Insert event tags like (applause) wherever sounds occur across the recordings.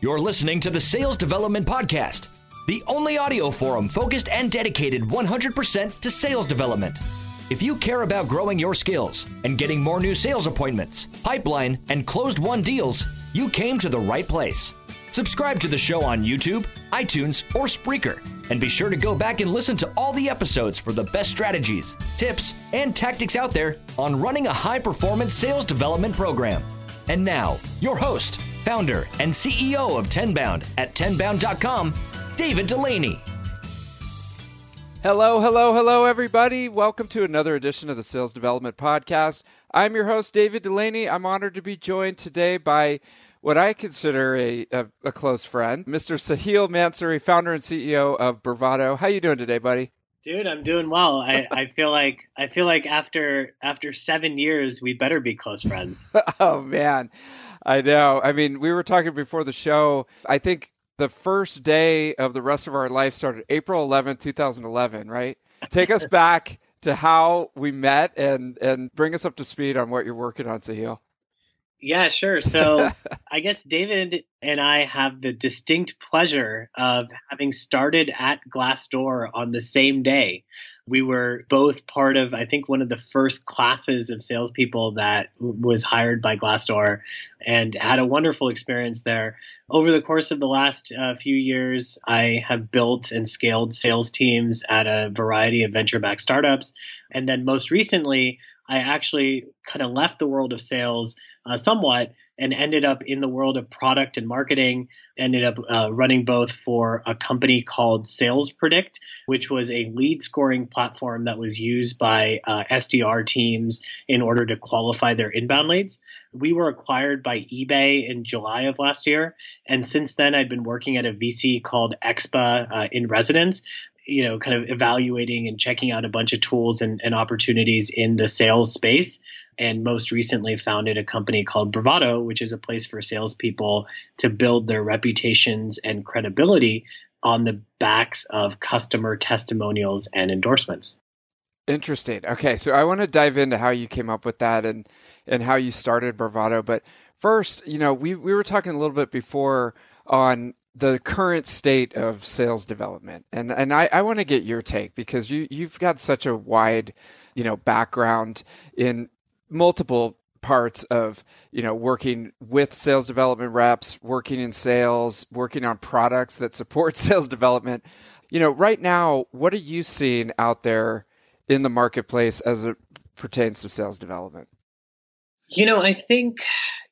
You're listening to the Sales Development Podcast, the only audio forum focused and dedicated 100% to sales development. If you care about growing your skills and getting more new sales appointments, pipeline, and closed won deals, you came to the right place. Subscribe to the show on YouTube, iTunes, or Spreaker, and be sure to go back and listen to all the episodes for the best strategies, tips, and tactics out there on running a high performance sales development program. And now, your host, founder, and CEO of Tenbound at tenbound.com, David Dulany. Hello, hello, hello, everybody. Welcome to another edition of the Sales Development Podcast. I'm your host, David Dulany. I'm honored to be joined today by what I consider a, a, a close friend, Mr. Sahil Mansuri, founder and CEO of Bravado. How you doing today, buddy? Dude, I'm doing well. I, I feel like I feel like after after seven years, we better be close friends. (laughs) oh man, I know. I mean, we were talking before the show. I think the first day of the rest of our life started April 11th, 2011. Right? Take us (laughs) back to how we met and and bring us up to speed on what you're working on, Sahil. Yeah, sure. So (laughs) I guess David and I have the distinct pleasure of having started at Glassdoor on the same day. We were both part of, I think, one of the first classes of salespeople that was hired by Glassdoor and had a wonderful experience there. Over the course of the last uh, few years, I have built and scaled sales teams at a variety of venture backed startups. And then most recently, I actually kind of left the world of sales uh, somewhat and ended up in the world of product and marketing. Ended up uh, running both for a company called Sales Predict, which was a lead scoring platform that was used by uh, SDR teams in order to qualify their inbound leads. We were acquired by eBay in July of last year. And since then, I'd been working at a VC called Expa uh, in residence, you know, kind of evaluating and checking out a bunch of tools and, and, opportunities in the sales space. And most recently founded a company called Bravado, which is a place for salespeople to build their reputations and credibility on the backs of customer testimonials and endorsements. Interesting. Okay, so I want to dive into how you came up with that and and how you started Bravado. But first, you know, we we were talking a little bit before on the current state of sales development. And and I, I want to get your take because you you've got such a wide, you know, background in multiple parts of you know working with sales development reps working in sales working on products that support (laughs) sales development you know right now what are you seeing out there in the marketplace as it pertains to sales development you know i think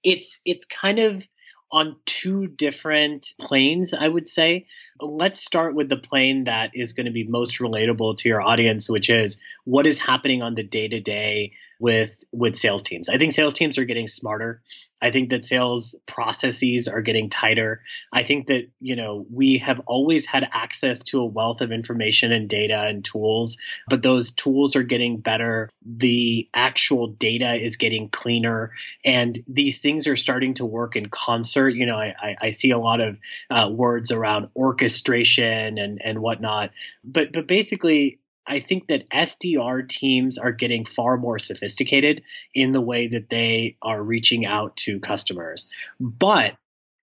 it's it's kind of on two different planes, I would say. Let's start with the plane that is going to be most relatable to your audience, which is what is happening on the day to day with with sales teams. I think sales teams are getting smarter. I think that sales processes are getting tighter. I think that, you know, we have always had access to a wealth of information and data and tools, but those tools are getting better. The actual data is getting cleaner and these things are starting to work in concert. You know, I, I see a lot of uh, words around orchestration and, and whatnot, but, but basically I think that SDR teams are getting far more sophisticated in the way that they are reaching out to customers. But,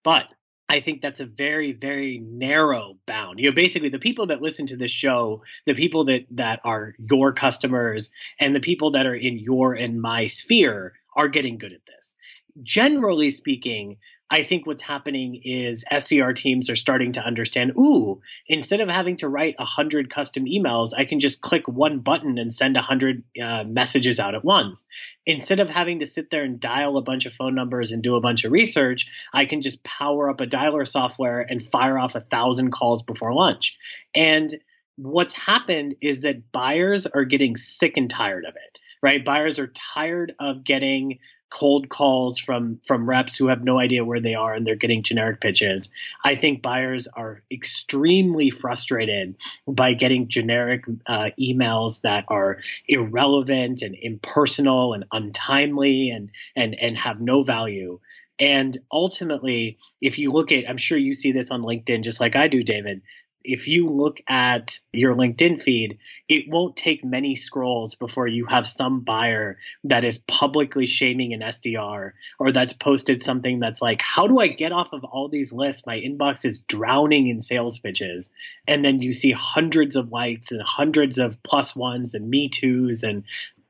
but I think that's a very, very narrow bound. You know, basically the people that listen to this show, the people that, that are your customers and the people that are in your and my sphere are getting good at this generally speaking, I think what's happening is SDR teams are starting to understand, ooh, instead of having to write 100 custom emails, I can just click one button and send 100 uh, messages out at once. Instead of having to sit there and dial a bunch of phone numbers and do a bunch of research, I can just power up a dialer software and fire off a thousand calls before lunch. And what's happened is that buyers are getting sick and tired of it right? Buyers are tired of getting cold calls from from reps who have no idea where they are and they're getting generic pitches. I think buyers are extremely frustrated by getting generic uh, emails that are irrelevant and impersonal and untimely and and and have no value. And ultimately, if you look at, I'm sure you see this on LinkedIn just like I do, David if you look at your LinkedIn feed, it won't take many scrolls before you have some buyer that is publicly shaming an SDR or that's posted something that's like, How do I get off of all these lists? My inbox is drowning in sales pitches. And then you see hundreds of likes and hundreds of plus ones and me twos and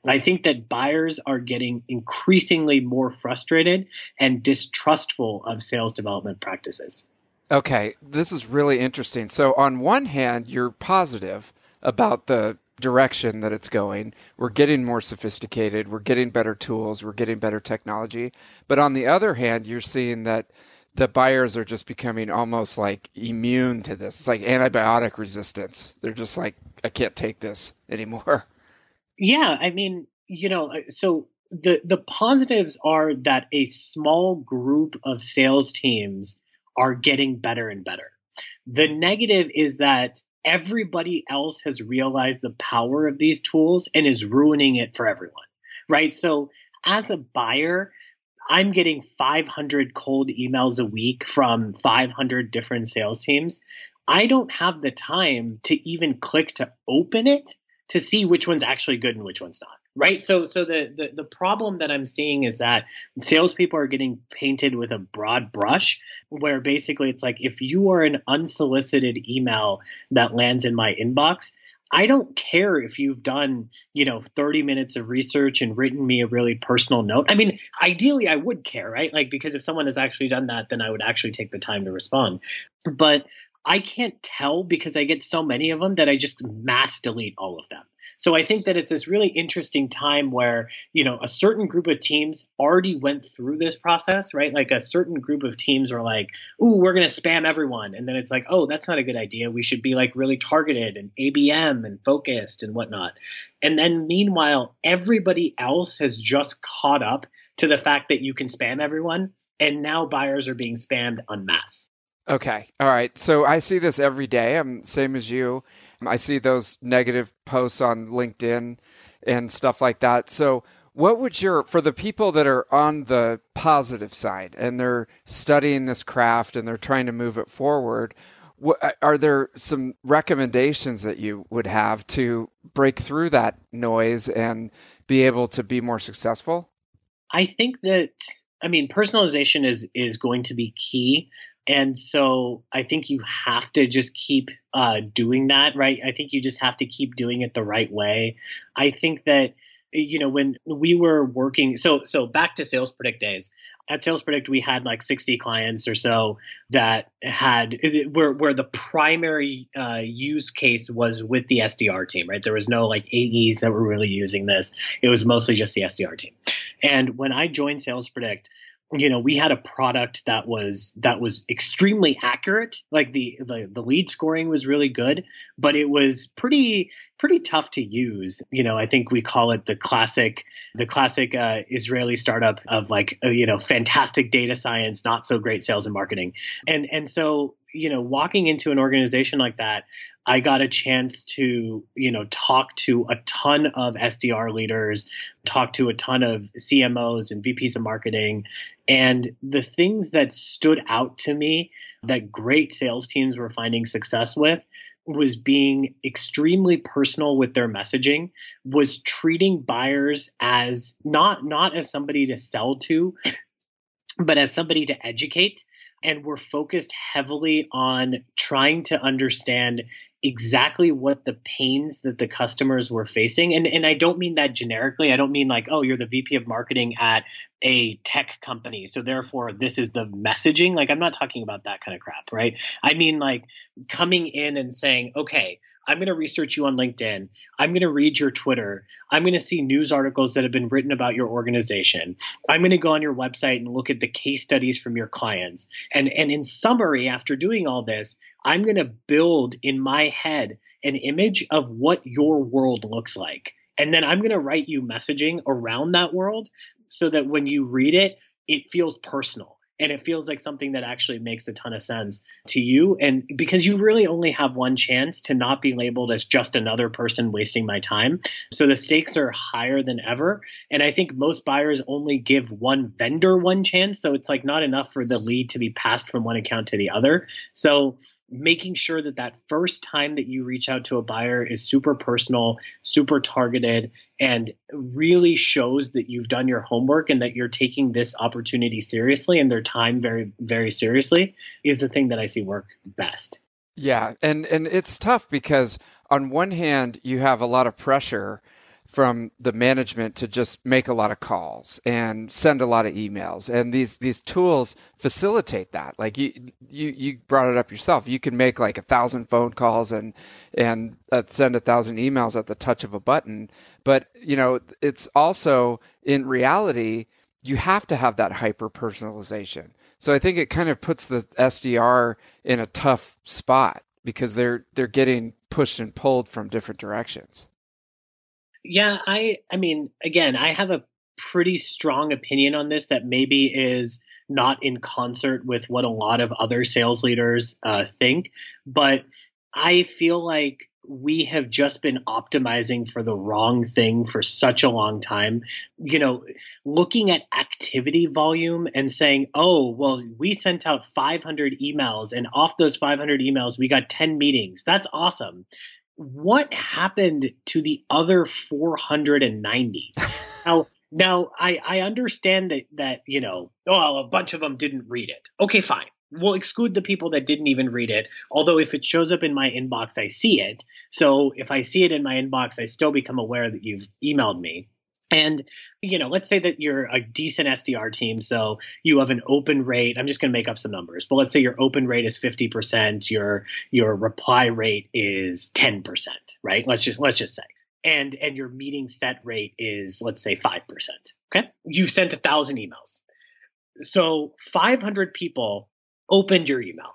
I think that buyers are getting increasingly more frustrated and distrustful of sales development practices. Okay, this is really interesting. So, on one hand, you're positive about the direction that it's going. We're getting more sophisticated, we're getting better tools, we're getting better technology. But on the other hand, you're seeing that the buyers are just becoming almost like immune to this. It's like antibiotic resistance. They're just like, I can't take this anymore. (laughs) Yeah, I mean, you know, uh, so the the positives are that a small group of sales teams are getting better and better. The negative is that everybody else has realized the power of these tools and is ruining it for everyone. Right? So as a buyer, I'm getting 500 cold emails a week from 500 different sales teams. I don't have the time to even click to open it to see which one's actually good and which one's not right so so the, the the problem that i'm seeing is that salespeople are getting painted with a broad brush where basically it's like if you are an unsolicited email that lands in my inbox I don't care if you've done, you know, 30 minutes of research and written me a really personal note. I mean, ideally I would care, right? Like because if someone has actually done that, then I would actually take the time to respond. But I can't tell because I get so many of them that I just mass delete all of them. So I think that it's this really interesting time where, you know, a certain group of teams already went through this process, right? Like a certain group of teams were like, ooh, we're going to spam everyone. And then it's like, oh, that's not a good idea. We should be like really targeted and ABM and focused and whatnot. And then meanwhile, everybody else has just caught up to the fact that you can spam everyone. And now buyers are being spammed en masse. Okay. All right. So I see this every day. I'm same as you. I see those negative posts on LinkedIn and stuff like that. So what would your for the people that are on the positive side and they're studying this craft and they're trying to move it forward, what, are there some recommendations that you would have to break through that noise and be able to be more successful? I think that I mean personalization is is going to be key. And so I think you have to just keep uh, doing that, right? I think you just have to keep doing it the right way. I think that you know when we were working so so back to sales predict days at sales predict we had like 60 clients or so that had where where the primary uh, use case was with the sdr team right there was no like aes that were really using this it was mostly just the sdr team and when i joined sales predict you know we had a product that was that was extremely accurate. Like the, the the lead scoring was really good but it was pretty pretty tough to use. You know i think we call it the classic the classic uh, israeli startup of like uh, you know fantastic data science not so great sales and marketing. And and so you know, walking into an organization like that, I got a chance to, you know, talk to a ton of SDR leaders, talk to a ton of CMOs and VPs of marketing. And the things that stood out to me that great sales teams were finding success with was being extremely personal with their messaging was treating buyers as not not as somebody to sell to but as somebody to educate and we're focused heavily on trying to understand exactly what the pains that the customers were facing. And and I don't mean that generically. I don't mean like oh you're the VP of marketing at a tech company so therefore this is the messaging. Like I'm not talking about that kind of crap right? I mean like coming in and saying okay I'm going to research you on LinkedIn. I'm going to read your Twitter. I'm going to see news articles that have been written about your organization. I'm going to go on your website and look at the case studies from your clients. And and in summary after doing all this I'm going to build in my head an image of what your world looks like. And then I'm going to write you messaging around that world so that when you read it, it feels personal and it feels like something that actually makes a ton of sense to you. And because you really only have one chance to not be labeled as just another person wasting my time. So the stakes are higher than ever. And i think most buyers only give one vendor one chance. So it's like not enough for the lead to be passed from one account to the other. So making sure that that first time that you reach out to a buyer is super personal, super targeted, and really shows that you've done your homework and that you're taking this opportunity seriously and their time very, very seriously is the thing that I see work best. Yeah, and and it's tough because on one hand you have a lot of pressure from the management to just make a lot of calls and send a lot of emails. And these these tools facilitate that. Like you you you brought it up yourself. You can make like a thousand phone calls and and uh, send a thousand emails at the touch of a button. But you know it's also in reality you have to have that hyper personalization so i think it kind of puts the sdr in a tough spot because they're they're getting pushed and pulled from different directions yeah, I I mean, again, I have a pretty strong opinion on this that maybe is not in concert with what a lot of other sales leaders uh, think, but I feel like we have just been optimizing for the wrong thing for such a long time. You know, looking at activity volume and saying, oh, well, we sent out 500 emails, and off those 500 emails, we got 10 meetings. That's awesome what happened to the other 490? (laughs) now, now I, I understand that that you know, oh, a bunch of them didn't read it. Okay, fine. We'll exclude the people that didn't even read it. Although if it shows up in my inbox, I see it. So if I see it in my inbox, I still become aware that you've emailed me. And, you know, let's say that you're a decent SDR team. So you have an open rate. I'm just going to make up some numbers, but let's say your open rate is 50%, your, your reply rate is 10%, right? Let's just, let's just say. And, and your meeting set rate is, let's say 5%. Okay. You sent a thousand emails. So 500 people opened your email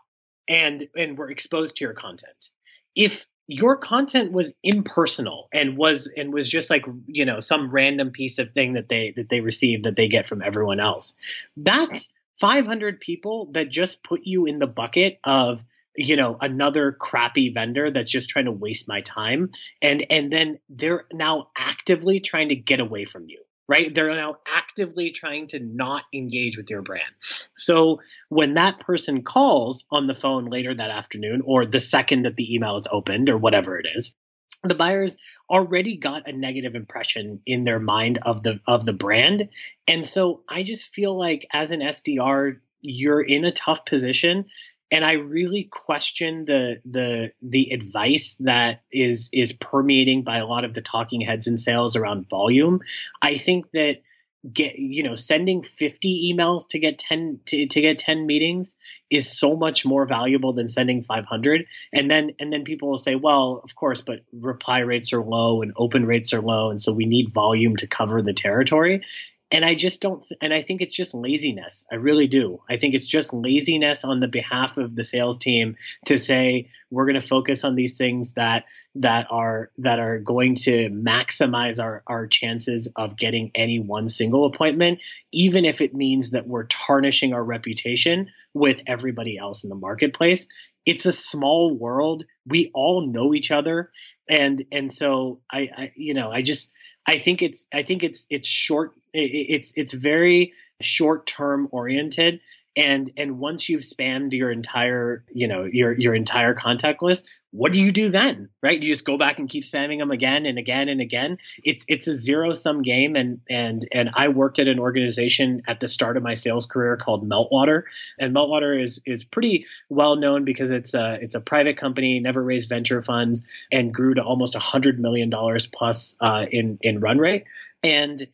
and, and were exposed to your content. If your content was impersonal and was and was just like you know some random piece of thing that they that they received that they get from everyone else. That's 500 people that just put you in the bucket of you know another crappy vendor that's just trying to waste my time. And and then they're now actively trying to get away from you right? They're now actively trying to not engage with your brand. So when that person calls on the phone later that afternoon or the second that the email is opened or whatever it is, the buyers already got a negative impression in their mind of the of the brand. And so I just feel like as an SDR you're in a tough position and I really question the the the advice that is is permeating by a lot of the talking heads in sales around volume. I think that get you know sending 50 emails to get 10 to, to get 10 meetings is so much more valuable than sending 500 and then and then people will say well of course but reply rates are low and open rates are low. And so we need volume to cover the territory and I just don't, and I think it's just laziness. I really do. I think it's just laziness on the behalf of the sales team to say we're going to focus on these things that that are that are going to maximize our our chances of getting any one single appointment, even if it means that we're tarnishing our reputation with everybody else in the marketplace. It's a small world. We all know each other, and and so I, I you know I just I think it's I think it's it's short it's it's very short term oriented. And and once you've spammed your entire you know your your entire contact list what do you do then right? You just go back and keep spamming them again and again and again. It's it's a zero sum game. And and and i worked at an organization at the start of my sales career called meltwater. And meltwater is is pretty well known because it's a it's a private company never raised venture funds and grew to almost a hundred million dollars plus uh, in in run rate. And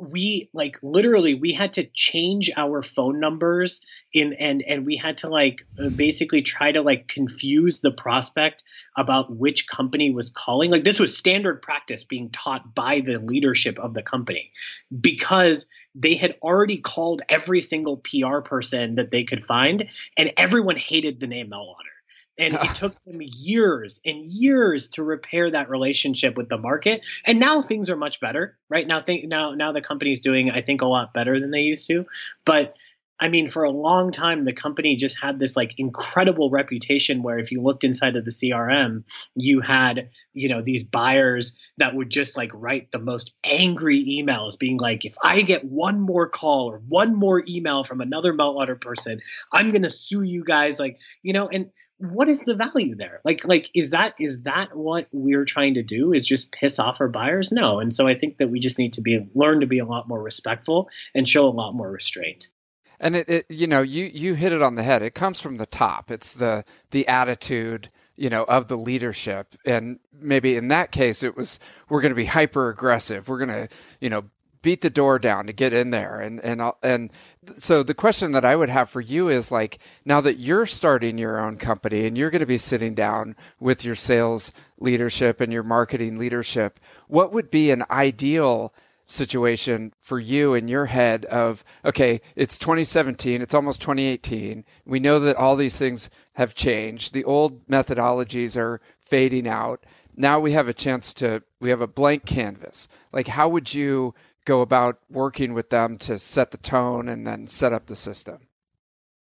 we like literally we had to change our phone numbers in and and we had to like uh, basically try to like confuse the prospect about which company was calling. Like this was standard practice being taught by the leadership of the company because they had already called every single PR person that they could find and everyone hated the name Meltwater and it (laughs) took them years and years to repair that relationship with the market. And now things are much better, right? Now, think now now the company's doing, I think, a lot better than they used to. But I mean, for a long time, the company just had this like incredible reputation where if you looked inside of the CRM, you had, you know, these buyers that would just like write the most angry emails being like, if I get one more call or one more email from another Meltwater person, I'm going to sue you guys. Like, you know, and what is the value there? Like, like, is that, is that what we're trying to do is just piss off our buyers? No. And so I think that we just need to be, learn to be a lot more respectful and show a lot more restraint. And it, it, you know, you you hit it on the head. It comes from the top. It's the the attitude, you know, of the leadership. And maybe in that case, it was we're going to be hyper aggressive. We're going to, you know, beat the door down to get in there. And and and so the question that I would have for you is like, now that you're starting your own company and you're going to be sitting down with your sales leadership and your marketing leadership, what would be an ideal situation for you in your head of okay it's 2017 it's almost 2018 we know that all these things have changed. The old methodologies are fading out. Now we have a chance to we have a blank canvas. Like how would you go about working with them to set the tone and then set up the system?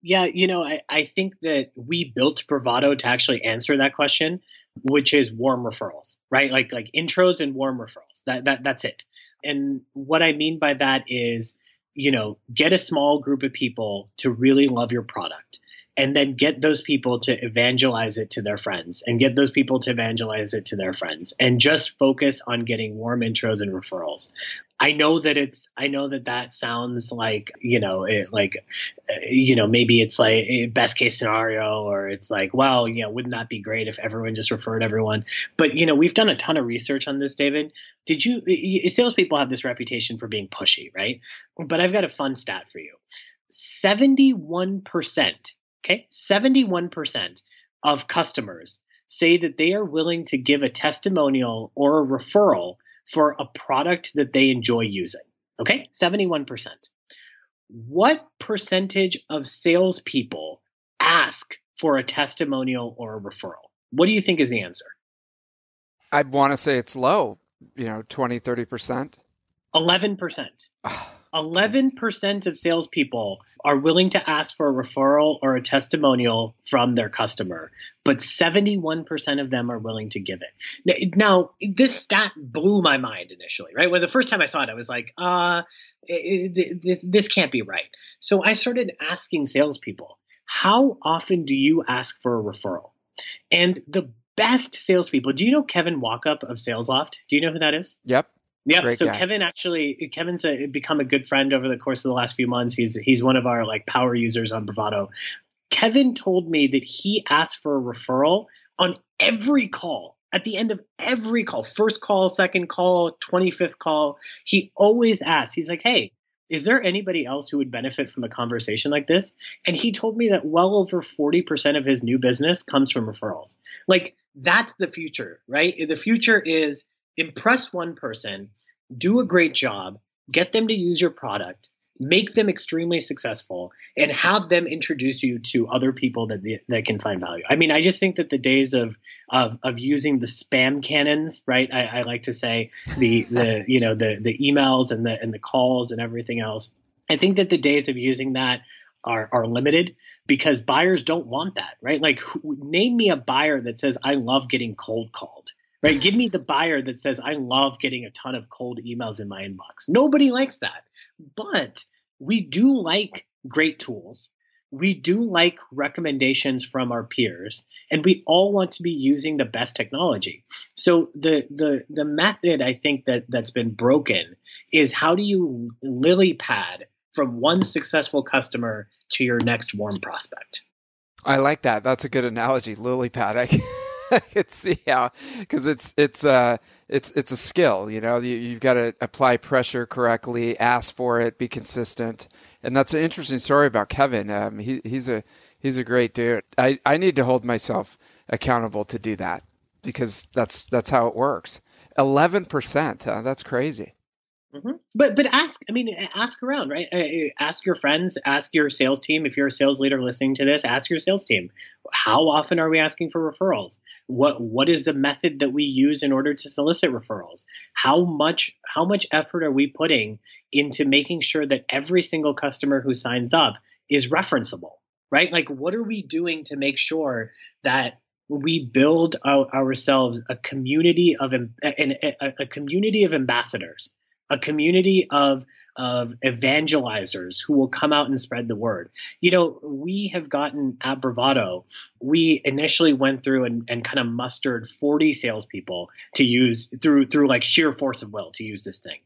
Yeah you know i, I think that we built bravado to actually answer that question which is warm referrals right? Like like intros and warm referrals. That, that that's it and what I mean by that is, you know, get a small group of people to really love your product and then get those people to evangelize it to their friends and get those people to evangelize it to their friends and just focus on getting warm intros and referrals. I know that it's i know that that sounds like you know it, like eh, you know maybe it's like eh, best case scenario or it's like well you know wouldn't that be great if everyone just referred everyone? But you know we've done a ton of research on this david. Did you salespeople have this reputation for being pushy right? But i've got a fun stat for you. 71% Okay, 71% of customers say that they are willing to give a testimonial or a referral for a product that they enjoy using. Okay, 71%. What percentage of salespeople ask for a testimonial or a referral? What do you think is the answer? I want to say it's low, you know, 20, 30%. 11%. 11% of salespeople are willing to ask for a referral or a testimonial from their customer, but 71% of them are willing to give it. Now, this stat blew my mind initially, right? When the first time I saw it, I was like, uh, this can't be right. So I started asking salespeople, how often do you ask for a referral? And the best salespeople, do you know Kevin Walkup of SalesLoft? Do you know who that is? Yep. Yeah, Great so guy. Kevin actually Kevin's a, become a good friend over the course of the last few months. He's he's one of our like power users on Bravado. Kevin told me that he asked for a referral on every call. At the end of every call, first call, second call, 25th call, he always asks. He's like, "Hey, is there anybody else who would benefit from a conversation like this? And he told me that well over 40% of his new business comes from referrals. Like that's the future, right? The future is impress one person, do a great job, get them to use your product, make them extremely successful, and have them introduce you to other people that that can find value. I mean, I just think that the days of of of using the spam cannons, right? I, I like to say the the you know the the emails and the and the calls and everything else. I think that the days of using that are, are limited because buyers don't want that, right? Like, who, name me a buyer that says, I love getting cold called right? Give me the buyer that says, I love getting a ton of cold emails in my inbox. Nobody likes that. But we do like great tools. We do like recommendations from our peers, and we all want to be using the best technology. So the the the method I think that that's been broken is how do you lily pad from one successful customer to your next warm prospect? I like that. That's a good analogy, lily pad. I- (laughs) (laughs) I can see how because it's it's uh it's it's a skill. You know, you, you've got to apply pressure correctly, ask for it, be consistent, and that's an interesting story about Kevin. Um, he he's a he's a great dude. I I need to hold myself accountable to do that because that's that's how it works. Eleven percent. That's crazy. Mm-hmm. But but ask. I mean, ask around, right? Ask your friends. Ask your sales team. If you're a sales leader listening to this, ask your sales team. How often are we asking for referrals? What what is the method that we use in order to solicit referrals? How much how much effort are we putting into making sure that every single customer who signs up is referenceable, right? Like, what are we doing to make sure that we build our, ourselves a community of a, a, a community of ambassadors a community of of evangelizers who will come out and spread the word. You know, we have gotten at Bravado, we initially went through and, and kind of mustered 40 salespeople to use through through like sheer force of will to use this thing.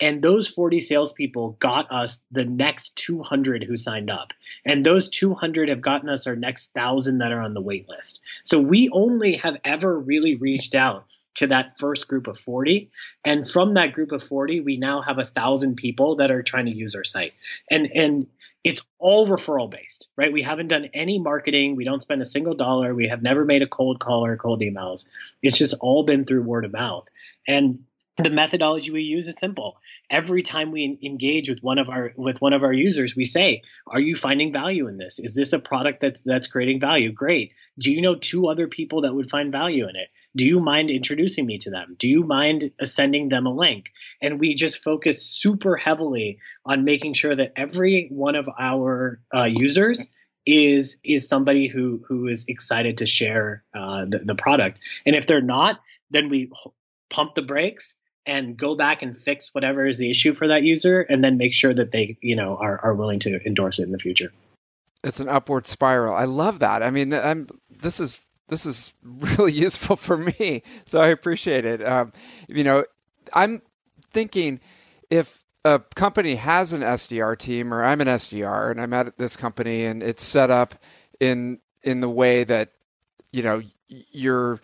And those 40 salespeople got us the next 200 who signed up. And those 200 have gotten us our next thousand that are on the wait list. So we only have ever really reached out to that first group of 40 and from that group of 40 we now have a thousand people that are trying to use our site. And and it's all referral based right? We haven't done any marketing. We don't spend a single dollar. We have never made a cold call or cold emails. It's just all been through word of mouth. And the methodology we use is simple. Every time we engage with one of our with one of our users we say are you finding value in this? Is this a product that's that's creating value? Great. Do you know two other people that would find value in it? Do you mind introducing me to them? Do you mind sending them a link? And we just focus super heavily on making sure that every one of our uh, users is is somebody who who is excited to share uh, the, the product. And if they're not then we pump the brakes and go back and fix whatever is the issue for that user and then make sure that they you know are, are willing to endorse it in the future. It's an upward spiral. I love that. I mean i'm this is this is (laughs) really useful for me so i appreciate it. Um, you know i'm thinking if a company has an sdr team or i'm an sdr and i'm at this company and it's set up in in the way that you know you're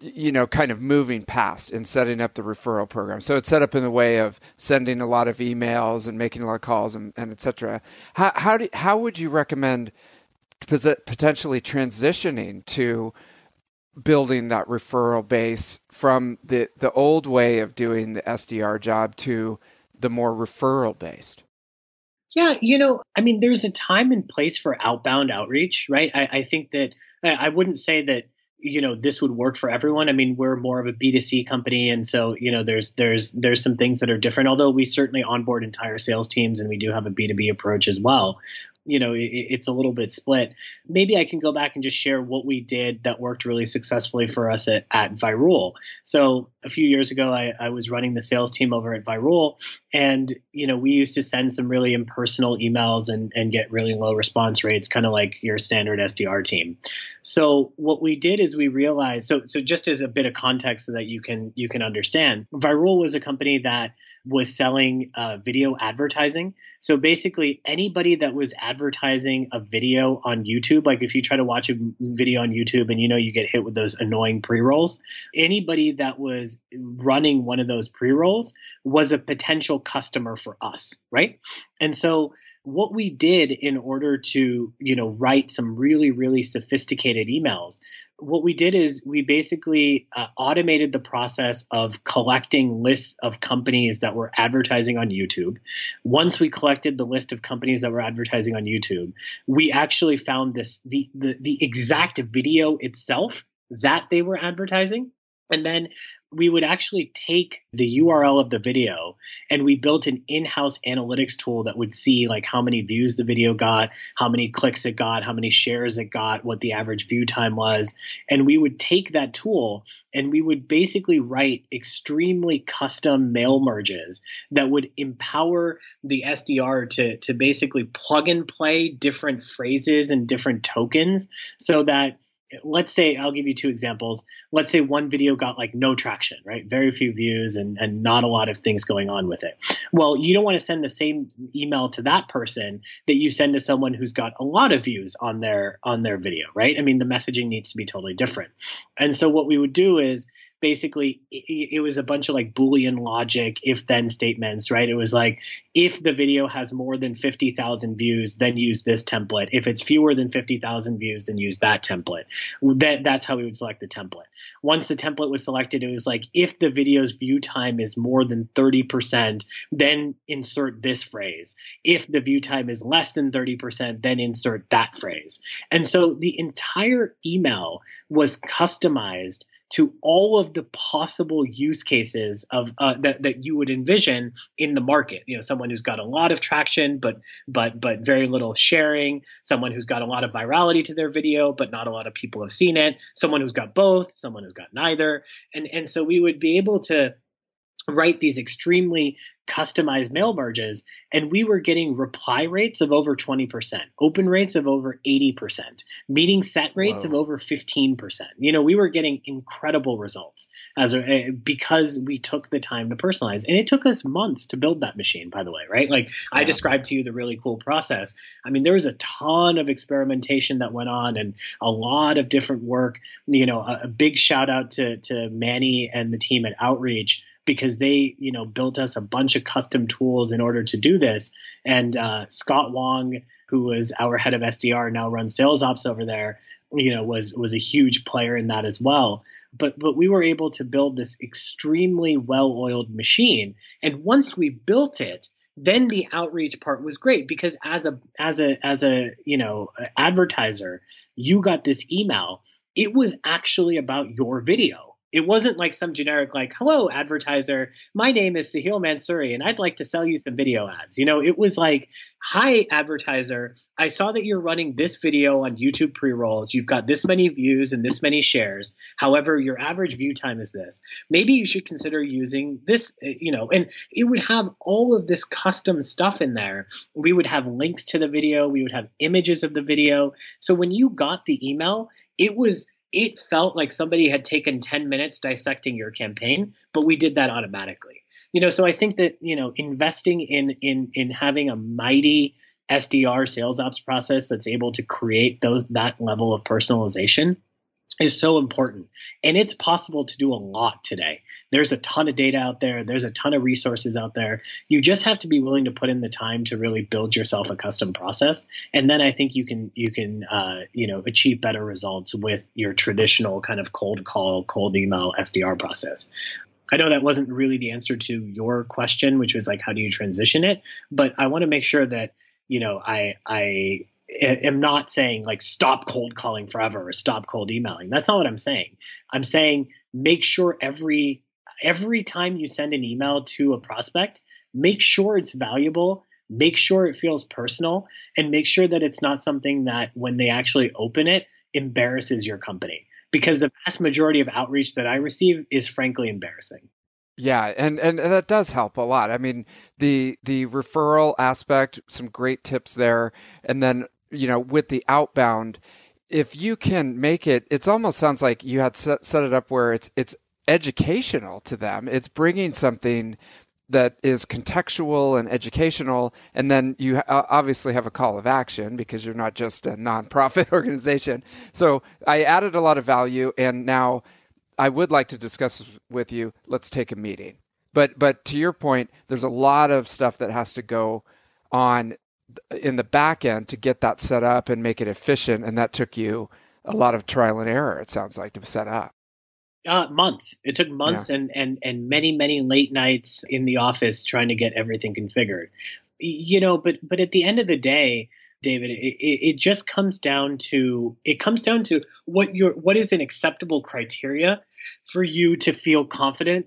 you know, kind of moving past and setting up the referral program. So it's set up in the way of sending a lot of emails and making a lot of calls and, and et cetera. How, how, do, how would you recommend potentially transitioning to building that referral base from the, the old way of doing the SDR job to the more referral based? Yeah, you know, I mean, there's a time and place for outbound outreach, right? I, I think that I wouldn't say that you know this would work for everyone. I mean we're more of a b2c company and so you know there's there's there's some things that are different although we certainly onboard entire sales teams and we do have a b2b approach as well you know, it, it's a little bit split. Maybe I can go back and just share what we did that worked really successfully for us at, at Virool. So a few years ago, I, I was running the sales team over at Virool, and you know, we used to send some really impersonal emails and, and get really low response rates, kind of like your standard SDR team. So what we did is we realized. So so just as a bit of context, so that you can you can understand, Virool was a company that was selling uh, video advertising. So basically, anybody that was advertising advertising a video on YouTube, like if you try to watch a video on YouTube and you know you get hit with those annoying pre rolls, anybody that was running one of those pre rolls was a potential customer for us, right? And so what we did in order to, you know, write some really, really sophisticated emails what we did is we basically uh, automated the process of collecting lists of companies that were advertising on YouTube. Once we collected the list of companies that were advertising on YouTube, we actually found this the the, the exact video itself that they were advertising and then we would actually take the URL of the video and we built an in-house analytics tool that would see like how many views the video got, how many clicks it got, how many shares it got, what the average view time was. And we would take that tool and we would basically write extremely custom mail merges that would empower the SDR to, to basically plug and play different phrases and different tokens so that let's say I'll give you two examples. Let's say one video got like no traction, right? Very few views and, and not a lot of things going on with it. Well, you don't want to send the same email to that person that you send to someone who's got a lot of views on their on their video, right? I mean, the messaging needs to be totally different. And so what we would do is basically it, it, was a bunch of like boolean logic if then statements right? It was like if the video has more than 50,000 views then use this template. If it's fewer than 50,000 views then use that template. That that's how we would select the template. Once the template was selected it was like if the video's view time is more than 30% then insert this phrase. If the view time is less than 30% then insert that phrase. And so the entire email was customized to all of the possible use cases of uh, that that you would envision in the market. You know, someone who's got a lot of traction, but but but very little sharing. Someone who's got a lot of virality to their video, but not a lot of people have seen it. Someone who's got both. Someone who's got neither. And and so we would be able to write these extremely customized mail merges and we were getting reply rates of over 20% open rates of over 80% meeting set rates Whoa. of over 15% you know we were getting incredible results as a, eh, because we took the time to personalize. And it took us months to build that machine by the way right? Like i described to you the really cool process. I mean there was a ton of experimentation that went on and a lot of different work. You know a, a big shout out to to manny and the team at outreach because they, you know, built us a bunch of custom tools in order to do this. And uh, Scott Wong, who was our head of SDR, now runs sales ops over there. You know, was was a huge player in that as well. But but we were able to build this extremely well-oiled machine. And once we built it, then the outreach part was great because as a as a as a you know advertiser, you got this email. It was actually about your video it wasn't like some generic like hello advertiser. My name is sahil mansuri and i'd like to sell you some video ads. You know it was like hi advertiser. I saw that you're running this video on youtube pre-rolls. You've got this many views and this many shares. However your average view time is this. Maybe you should consider using this eh, you know and it would have all of this custom stuff in there. We would have links to the video. We would have images of the video. So when you got the email it was it felt like somebody had taken 10 minutes dissecting your campaign but we did that automatically. You know so i think that you know investing in in in having a mighty sdr sales ops process that's able to create those that level of personalization is so important. And it's possible to do a lot today. There's a ton of data out there, there's a ton of resources out there. You just have to be willing to put in the time to really build yourself a custom process. And then I think you can you can uh, you know achieve better results with your traditional kind of cold call, cold email SDR process. I know that wasn't really the answer to your question, which was like how do you transition it, but I want to make sure that you know I I am not saying like stop cold calling forever or stop cold emailing. That's not what I'm saying. I'm saying make sure every every time you send an email to a prospect, make sure it's valuable, make sure it feels personal, and make sure that it's not something that when they actually open it embarrasses your company. Because the vast majority of outreach that I receive is frankly embarrassing. Yeah, and, and that does help a lot. I mean, the the referral aspect, some great tips there, and then you know, with the outbound, if you can make it, it almost sounds like you had set, set it up where it's it's educational to them. It's bringing something that is contextual and educational, and then you obviously have a call of action because you're not just a nonprofit (laughs) organization. So I added a lot of value, and now I would like to discuss with you. Let's take a meeting. But but to your point, there's a lot of stuff that has to go on in the back end to get that set up and make it efficient. And that took you a lot of trial and error, it sounds like, to set up. Uh, months. It took months yeah. and, and, and many, many late nights in the office trying to get everything configured. You know, but but at the end of the day, David, it, it just comes down to it comes down to what your what is an acceptable criteria for you to feel confident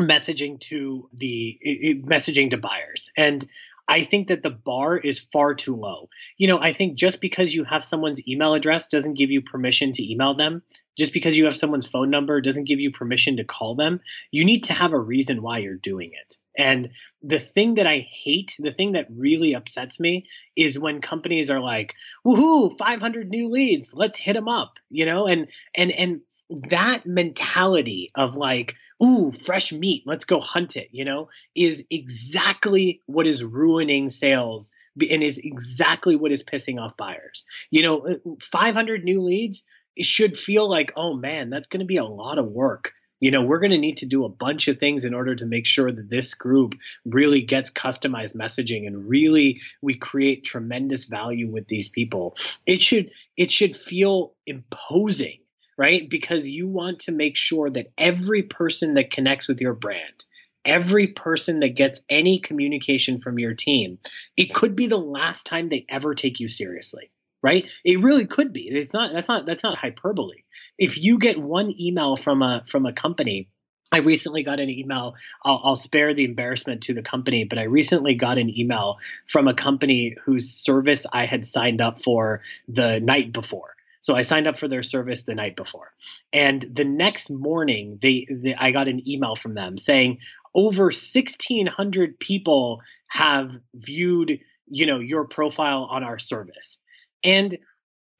messaging to the messaging to buyers. And I think that the bar is far too low. You know, I think just because you have someone's email address doesn't give you permission to email them. Just because you have someone's phone number doesn't give you permission to call them. You need to have a reason why you're doing it. And the thing that I hate, the thing that really upsets me is when companies are like, "Woohoo, 500 new leads, let's hit them up." You know, and and and that mentality of like, ooh, fresh meat, let's go hunt it, you know, is exactly what is ruining sales and is exactly what is pissing off buyers. You know, uh, 500 new leads should feel like, oh man, that's going to be a lot of work. You know, we're going to need to do a bunch of things in order to make sure that this group really gets customized messaging and really we create tremendous value with these people. It should it should feel imposing right? Because you want to make sure that every person that connects with your brand, every person that gets any communication from your team, it could be the last time they ever take you seriously. right? It really could be. It's not that's not that's not hyperbole. If you get one email from a from a company I recently got an email. I'll, I'll, spare the embarrassment to the company, but I recently got an email from a company whose service I had signed up for the night before. So I signed up for their service the night before, and the next morning, they, they I got an email from them saying over 1,600 people have viewed, you know, your profile on our service, and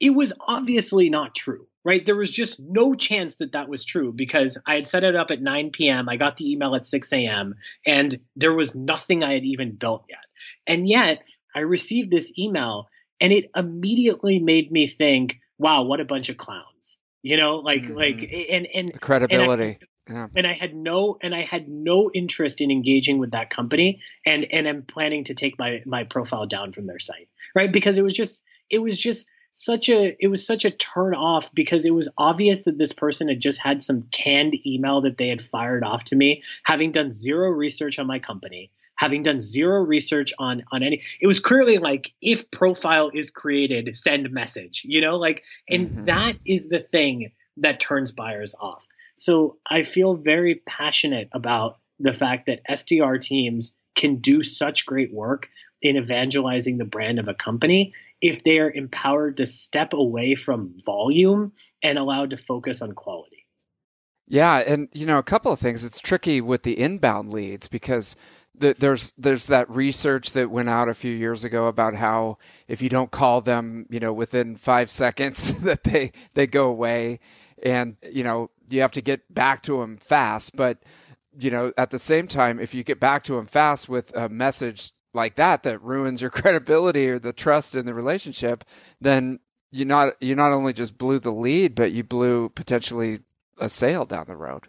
it was obviously not true right? There was just no chance that that was true because I had set it up at 9 p.m. I got the email at 6 a.m. and there was nothing I had even built yet. And yet I received this email and it immediately made me think, wow, what a bunch of clowns. You know, like, mm-hmm. like, and, and the credibility. And I, yeah. and I had no, and I had no interest in engaging with that company, and and I'm planning to take my my profile down from their site, right? Because it was just, it was just, such a it was such a turn off because it was obvious that this person had just had some canned email that they had fired off to me having done zero research on my company having done zero research on on any it was clearly like if profile is created send message you know like and mm-hmm. that is the thing that turns buyers off so i feel very passionate about the fact that sdr teams can do such great work in evangelizing the brand of a company if they are empowered to step away from volume and allowed to focus on quality. Yeah, and you know, a couple of things. It's tricky with the inbound leads because the, there's there's that research that went out a few years ago about how if you don't call them, you know, within five seconds, (laughs) that they they go away, and you know you have to get back to them fast. But you know, at the same time, if you get back to them fast with a message like that that ruins your (laughs) credibility or the trust in the relationship, then you not you not only just blew the lead, but you blew potentially a sale down the road.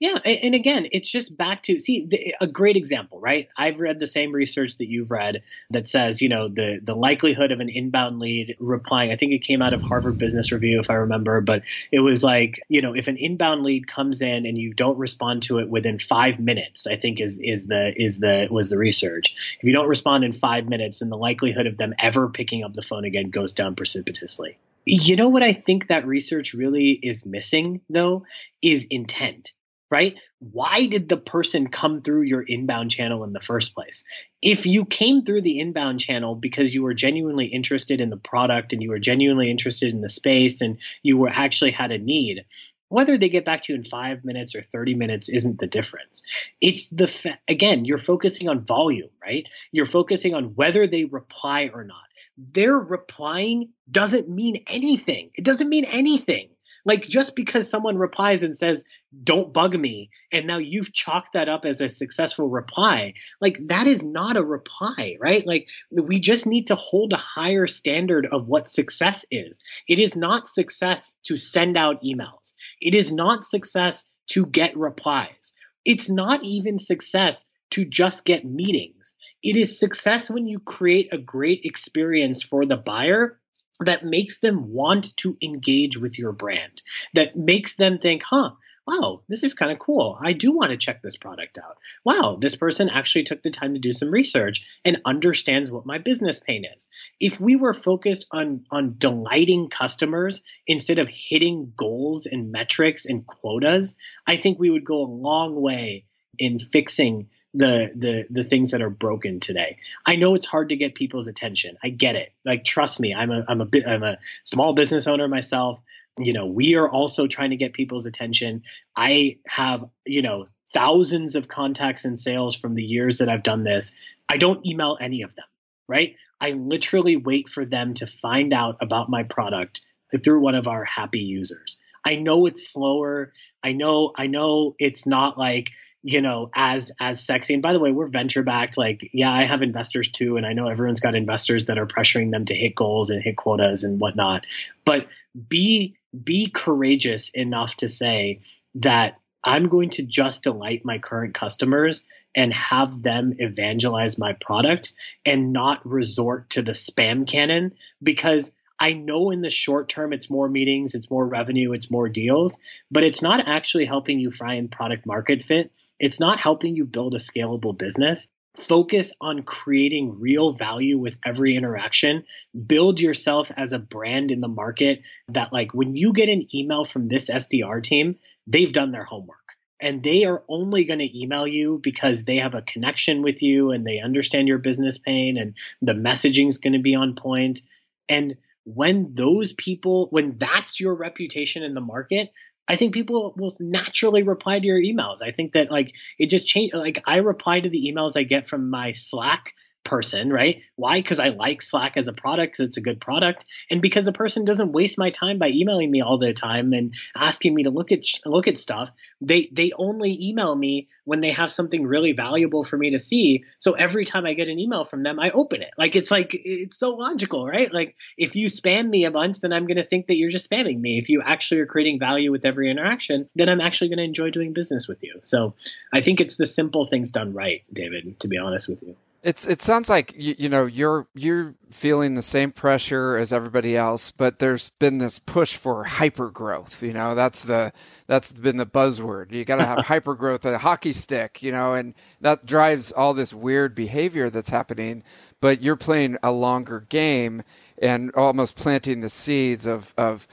Yeah, and again, it's just back to see a great example, right? I've read the same research that you've read that says, you know, the the likelihood of an inbound lead replying. I think it came out of Harvard Business Review, if I remember, but it was like, you know, if an inbound lead comes in and you don't respond to it within five minutes, I think is is the is the was the research. If you don't respond in five minutes, then the likelihood of them ever picking up the phone again goes down precipitously. You know what I think that research really is missing, though, is intent right? Why did the person come through your inbound channel in the first place? If you came through the inbound channel because you were genuinely interested in the product and you were genuinely interested in the space and you were actually had a need, whether they get back to you in five minutes or 30 minutes isn't the difference. It's the, fa- again, you're focusing on volume, right? You're focusing on whether they reply or not. Their replying doesn't mean anything. It doesn't mean anything. Like just because someone replies and says, don't bug me, and now you've chalked that up as a successful reply, like that is not a reply, right? Like we just need to hold a higher standard of what success is. It is not success to send out emails. It is not success to get replies. It's not even success to just get meetings. It is success when you create a great experience for the buyer that makes them want to engage with your brand, that makes them think, huh, wow, this is kind of cool. I do want to check this product out. Wow, this person actually took the time to do some research and understands what my business pain is. If we were focused on on delighting customers instead of hitting goals and metrics and quotas, I think we would go a long way in fixing the the the things that are broken today. I know it's hard to get people's attention. I get it. Like trust me, I'm a I'm a I'm a small business owner myself. You know, we are also trying to get people's attention. I have, you know, thousands of contacts and sales from the years that I've done this. I don't email any of them, right? I literally wait for them to find out about my product through one of our happy users. I know it's slower. I know I know it's not like you know as as sexy. And by the way we're venture backed. Like yeah i have investors too and i know everyone's got investors that are pressuring them to hit goals and hit quotas and whatnot. But be be courageous enough to say that i'm going to just delight my current customers and have them evangelize my product and not resort to the spam cannon because I know in the short term it's more meetings, it's more revenue, it's more deals, but it's not actually helping you find product market fit. It's not helping you build a scalable business. focus on creating real value with every interaction build yourself as a brand in the market that like when you get an email from this sdr team they've done their homework and they are only going to email you because they have a connection with you and they understand your business pain and the messaging is going to be on point and when those people when that's your reputation in the market I think people will naturally reply to your emails. I think that like it just changed. Like I reply to the emails I get from my Slack person, right? Why? Because I like Slack as a product, it's a good product, and because the person doesn't waste my time by emailing me all the time and asking me to look at look at stuff. They they only email me when they have something really valuable for me to see. So every time I get an email from them, I open it. Like it's like it's so logical, right? Like if you spam me a bunch, then I'm going to think that you're just spamming me. If you actually are creating value with every interaction, then I'm actually going to enjoy doing business with you. So I think it's the simple things done right, David. To be honest with you. It's it sounds like you, you know you're you're feeling the same pressure as everybody else, but there's been this push for hyper growth. You know, that's the that's been the buzzword. You got to have (laughs) hyper growth, a hockey stick. You know, and that drives all this weird behavior that's happening. But you're playing a longer game and almost planting the seeds of of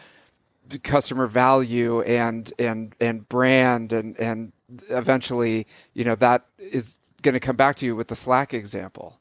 customer value and and and brand and and eventually you know that is going to come back to you with the Slack example.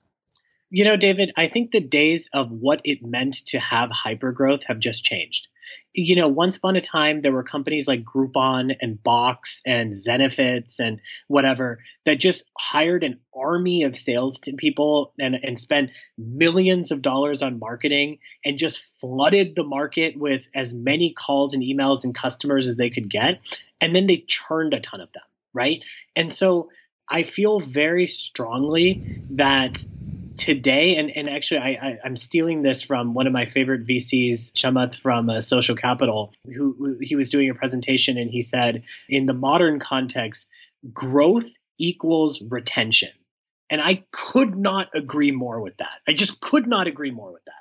You know, David, I think the days of what it meant to have hypergrowth have just changed. You know, once upon a time, there were companies like Groupon and Box and Zenefits and whatever that just hired an army of sales people and, and spent millions of dollars on marketing and just flooded the market with as many calls and emails and customers as they could get. And then they churned a ton of them, right? And so I feel very strongly that today, and, and actually, I, I, am stealing this from one of my favorite VCs, Chamath from uh, Social Capital, who, who he was doing a presentation and he said, in the modern context, growth equals retention. And I could not agree more with that. I just could not agree more with that.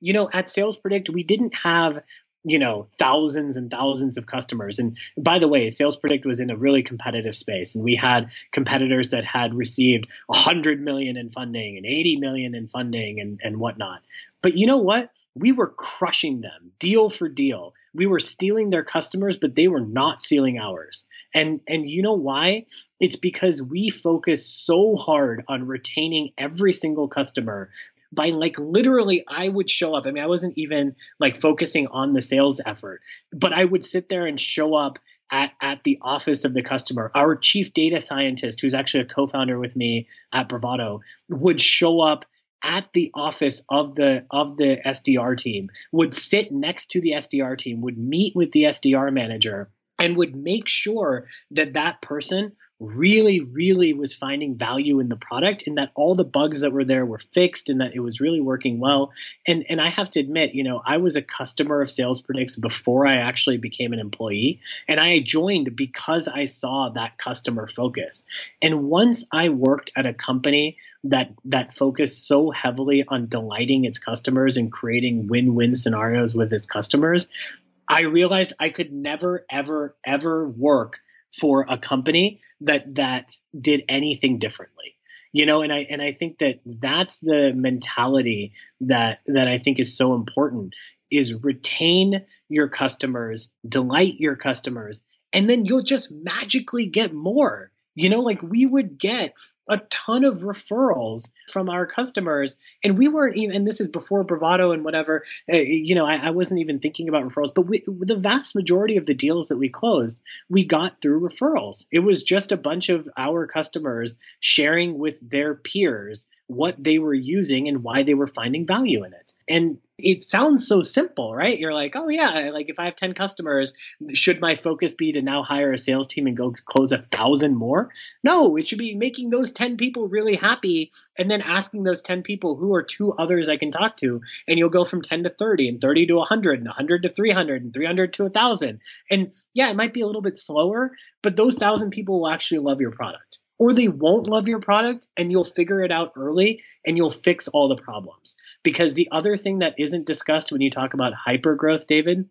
You know, at Sales Predict, we didn't have you know thousands and thousands of customers. And by the way sales predict was in a really competitive space and we had competitors that had received 100 million in funding and 80 million in funding and, and whatnot. But you know what? We were crushing them deal for deal. We were stealing their customers but they were not stealing ours. And and you know why? It's because we focus so hard on retaining every single customer by like literally I would show up. I mean, I wasn't even like focusing on the sales effort, but I would sit there and show up at, at the office of the customer. Our chief data scientist, who's actually a co-founder with me at Bravado, would show up at the office of the of the SDR team, would sit next to the SDR team, would meet with the SDR manager, and would make sure that that person really, really was finding value in the product and that all the bugs that were there were fixed and that it was really working well. And and I have to admit, you know, I was a customer of Sales Predicts before I actually became an employee. And I joined because I saw that customer focus. And once I worked at a company that that focused so heavily on delighting its customers and creating win-win scenarios with its customers, I realized I could never, ever, ever work for a company that that did anything differently you know? And i and i think that that's the mentality that that i think is so important is retain your customers delight your customers and then you'll just magically get more you know, like we would get a ton of referrals from our customers, and we weren't even. And this is before Bravado and whatever. Uh, you know, I, I, wasn't even thinking about referrals, but we, the vast majority of the deals that we closed, we got through referrals. It was just a bunch of our customers sharing with their peers what they were using and why they were finding value in it. And it sounds so simple, right? You're like, oh yeah, like if I have 10 customers, should my focus be to now hire a sales team and go close a thousand more? No, it should be making those 10 people really happy and then asking those 10 people who are two others I can talk to. And you'll go from 10 to 30 and 30 to 100 and 100 to 300 and 300 to 1,000. And yeah, it might be a little bit slower, but those thousand people will actually love your product or they won't love your product and you'll figure it out early and you'll fix all the problems. Because the other thing that isn't discussed when you talk about hyper growth, David,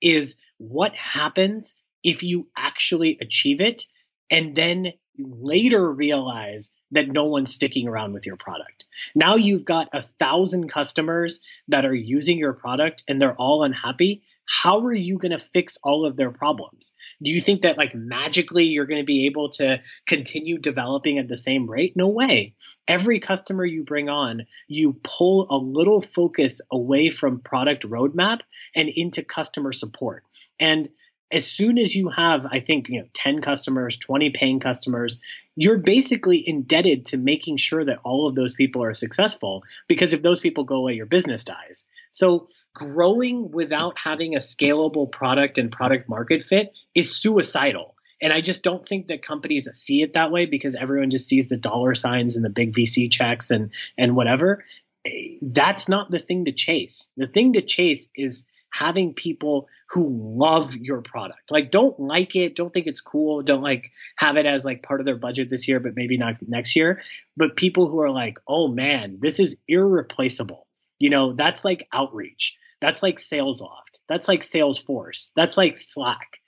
is what happens if you actually achieve it and then later realize that no one's sticking around with your product. Now you've got a thousand customers that are using your product and they're all unhappy. How are you going to fix all of their problems? Do you think that like magically you're going to be able to continue developing at the same rate? No way. Every customer you bring on, you pull a little focus away from product roadmap and into customer support. And as soon as you have, I think, you know, 10 customers, 20 paying customers, you're basically indebted to making sure that all of those people are successful because if those people go away, your business dies. So growing without having a scalable product and product market fit is suicidal. And I just don't think that companies see it that way because everyone just sees the dollar signs and the big VC checks and and whatever. Eh, that's not the thing to chase. The thing to chase is having people who love your product. Like don't like it, don't think it's cool, don't like have it as like part of their budget this year but maybe not next year, but people who are like, "Oh man, this is irreplaceable." You know, that's like outreach. That's like SalesLoft. That's like Salesforce. That's like Slack.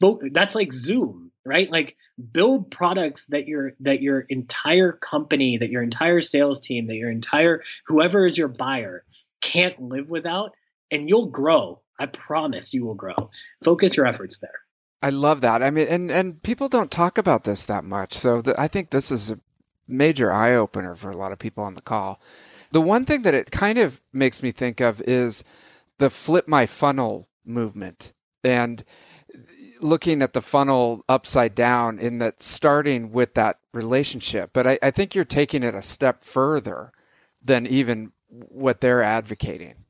That's like Zoom, right? Like build products that your that your entire company, that your entire sales team, that your entire whoever is your buyer can't live without and you'll grow. I promise you will grow. Focus your efforts there. I love that. I mean, and and people don't talk about this that much. So the, I think this is a major eye opener for a lot of people on the call. The one thing that it kind of makes me think of is the flip my funnel movement and looking at the funnel upside down in that starting with that relationship. But I, I think you're taking it a step further than even what they're advocating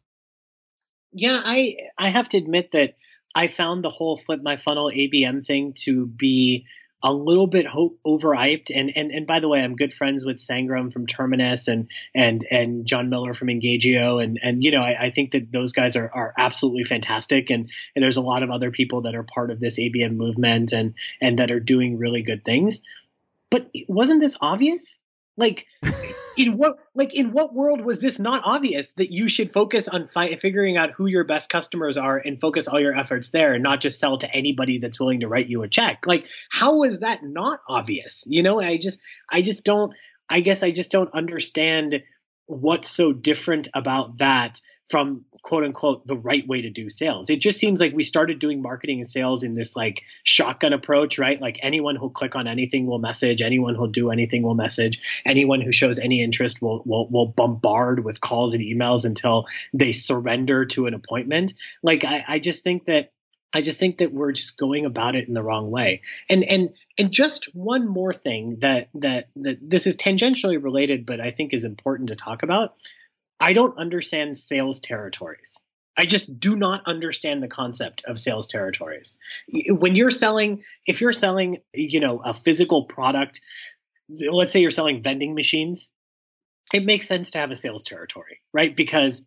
yeah, I I have to admit that I found the whole flip my funnel ABM thing to be a little bit ho- overhyped. And and and by the way, I'm good friends with Sangram from Terminus and and and John Miller from Engagio, and and you know I, I think that those guys are are absolutely fantastic. And and there's a lot of other people that are part of this ABM movement and and that are doing really good things. But wasn't this obvious? Like (laughs) in what like in what world was this not obvious that you should focus on fi- figuring out who your best customers are and focus all your efforts there and not just sell to anybody that's willing to write you a check? Like how is that not obvious? You know i just i just don't i guess i just don't understand what's so different about that from quote unquote the right way to do sales. It just seems like we started doing marketing and sales in this like shotgun approach, right? Like anyone who'll click on anything will message, anyone who'll do anything will message, anyone who shows any interest will will will bombard with calls and emails until they surrender to an appointment. Like I, I just think that I just think that we're just going about it in the wrong way. And and and just one more thing that that that this is tangentially related, but I think is important to talk about. I don't understand sales territories. I just do not understand the concept of sales territories. When you're selling, if you're selling, you know, a physical product, let's say you're selling vending machines, it makes sense to have a sales territory, right? Because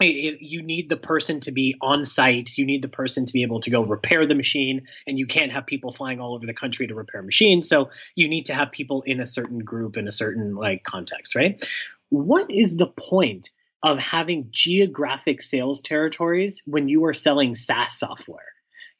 you need the person to be on site. You need the person to be able to go repair the machine, and you can't have people flying all over the country to repair machines. So you need to have people in a certain group in a certain like context, right? What is the point of having geographic sales territories when you are selling SaaS software?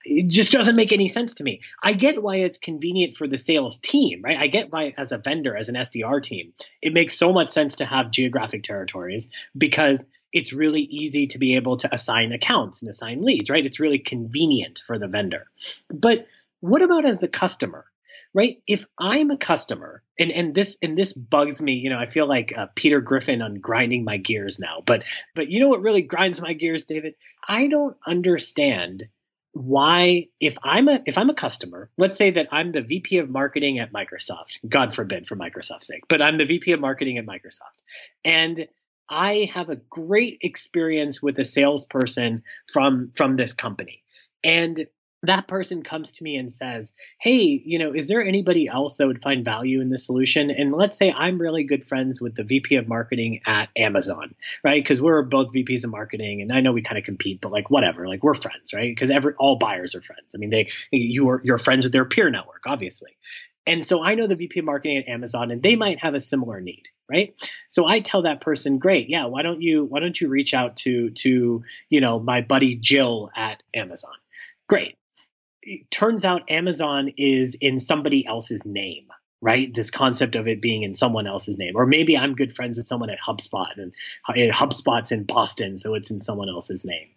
It just doesn't make any sense to me. I get why it's convenient for the sales team, right? I get why as a vendor, as an SDR team, it makes so much sense to have geographic territories because it's really easy to be able to assign accounts and assign leads, right? It's really convenient for the vendor. But what about as the customer? Right? If I'm a customer, and and this and this bugs me, you know, I feel like uh, Peter Griffin on grinding my gears now. But but you know what really grinds my gears, David? I don't understand why if i'm a if i'm a customer let's say that i'm the vp of marketing at microsoft god forbid for microsoft's sake but i'm the vp of marketing at microsoft and i have a great experience with a salesperson from from this company. And that person comes to me and says, Hey, you know, is there anybody else that would find value in this solution? And let's say I'm really good friends with the VP of marketing at Amazon, right? Because we're both VPs of marketing and I know we kind of compete, but like whatever, like we're friends, right? Because every all buyers are friends. I mean, they you are you're friends with their peer network, obviously. And so I know the VP of marketing at Amazon and they might have a similar need, right? So I tell that person, great, yeah, why don't you why don't you reach out to to, you know, my buddy Jill at Amazon? Great it turns out Amazon is in somebody else's name, right? This concept of it being in someone else's name. Or maybe I'm good friends with someone at HubSpot and HubSpot's in Boston, so it's in someone else's name.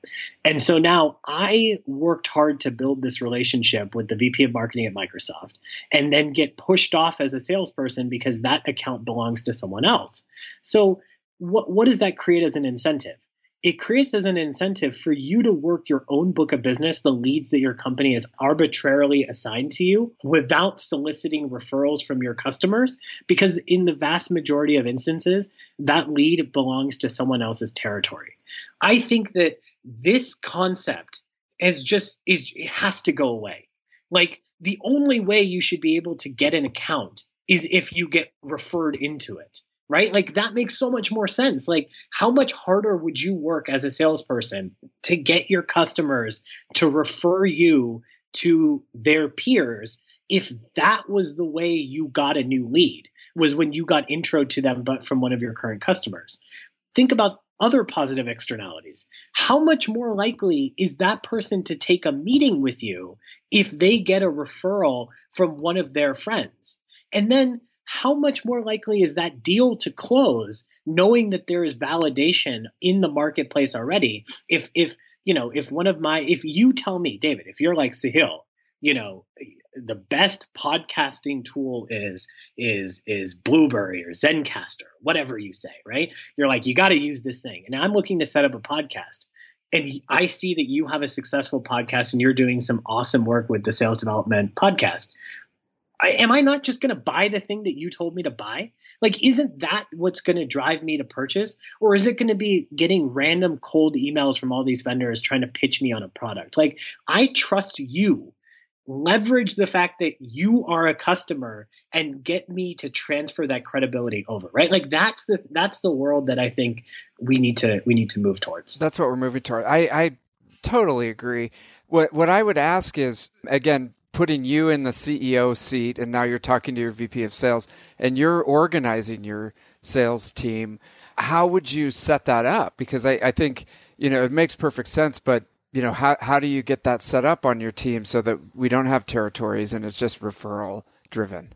And so now I worked hard to build this relationship with the VP of marketing at Microsoft and then get pushed off as a salesperson because that account belongs to someone else. So what, what does that create as an incentive? It creates as an incentive for you to work your own book of business, the leads that your company has arbitrarily assigned to you without soliciting referrals from your customers. Because in the vast majority of instances, that lead belongs to someone else's territory. I think that this concept is just is it has to go away. Like the only way you should be able to get an account is if you get referred into it right? Like that makes so much more sense. Like, how much harder would you work as a salesperson to get your customers to refer you to their peers if that was the way you got a new lead? Was when you got intro to them, but from one of your current customers. Think about other positive externalities. How much more likely is that person to take a meeting with you if they get a referral from one of their friends? And then how much more likely is that deal to close knowing that there is validation in the marketplace already? If if you know if one of my if you tell me david if you're like sahil you know the best podcasting tool is is is Blubrry or zencastr whatever you say right? You're like you got to use this thing. And i'm looking to set up a podcast. And i see that you have a successful podcast and you're doing some awesome work with the sales development podcast I, am I not just going to buy the thing that you told me to buy? Like, isn't that what's going to drive me to purchase? Or is it going to be getting random cold emails from all these vendors trying to pitch me on a product? Like, I trust you. Leverage the fact that you are a customer and get me to transfer that credibility over, right? Like that's the that's the world that I think we need to we need to move towards. That's what we're moving toward. I, I totally agree. What what I would ask is again, putting you in the CEO seat and now you're talking to your VP of sales and you're organizing your sales team, how would you set that up? Because I, I think, you know, it makes perfect sense, but you know, how, how do you get that set up on your team so that we don't have territories and it's just referral driven?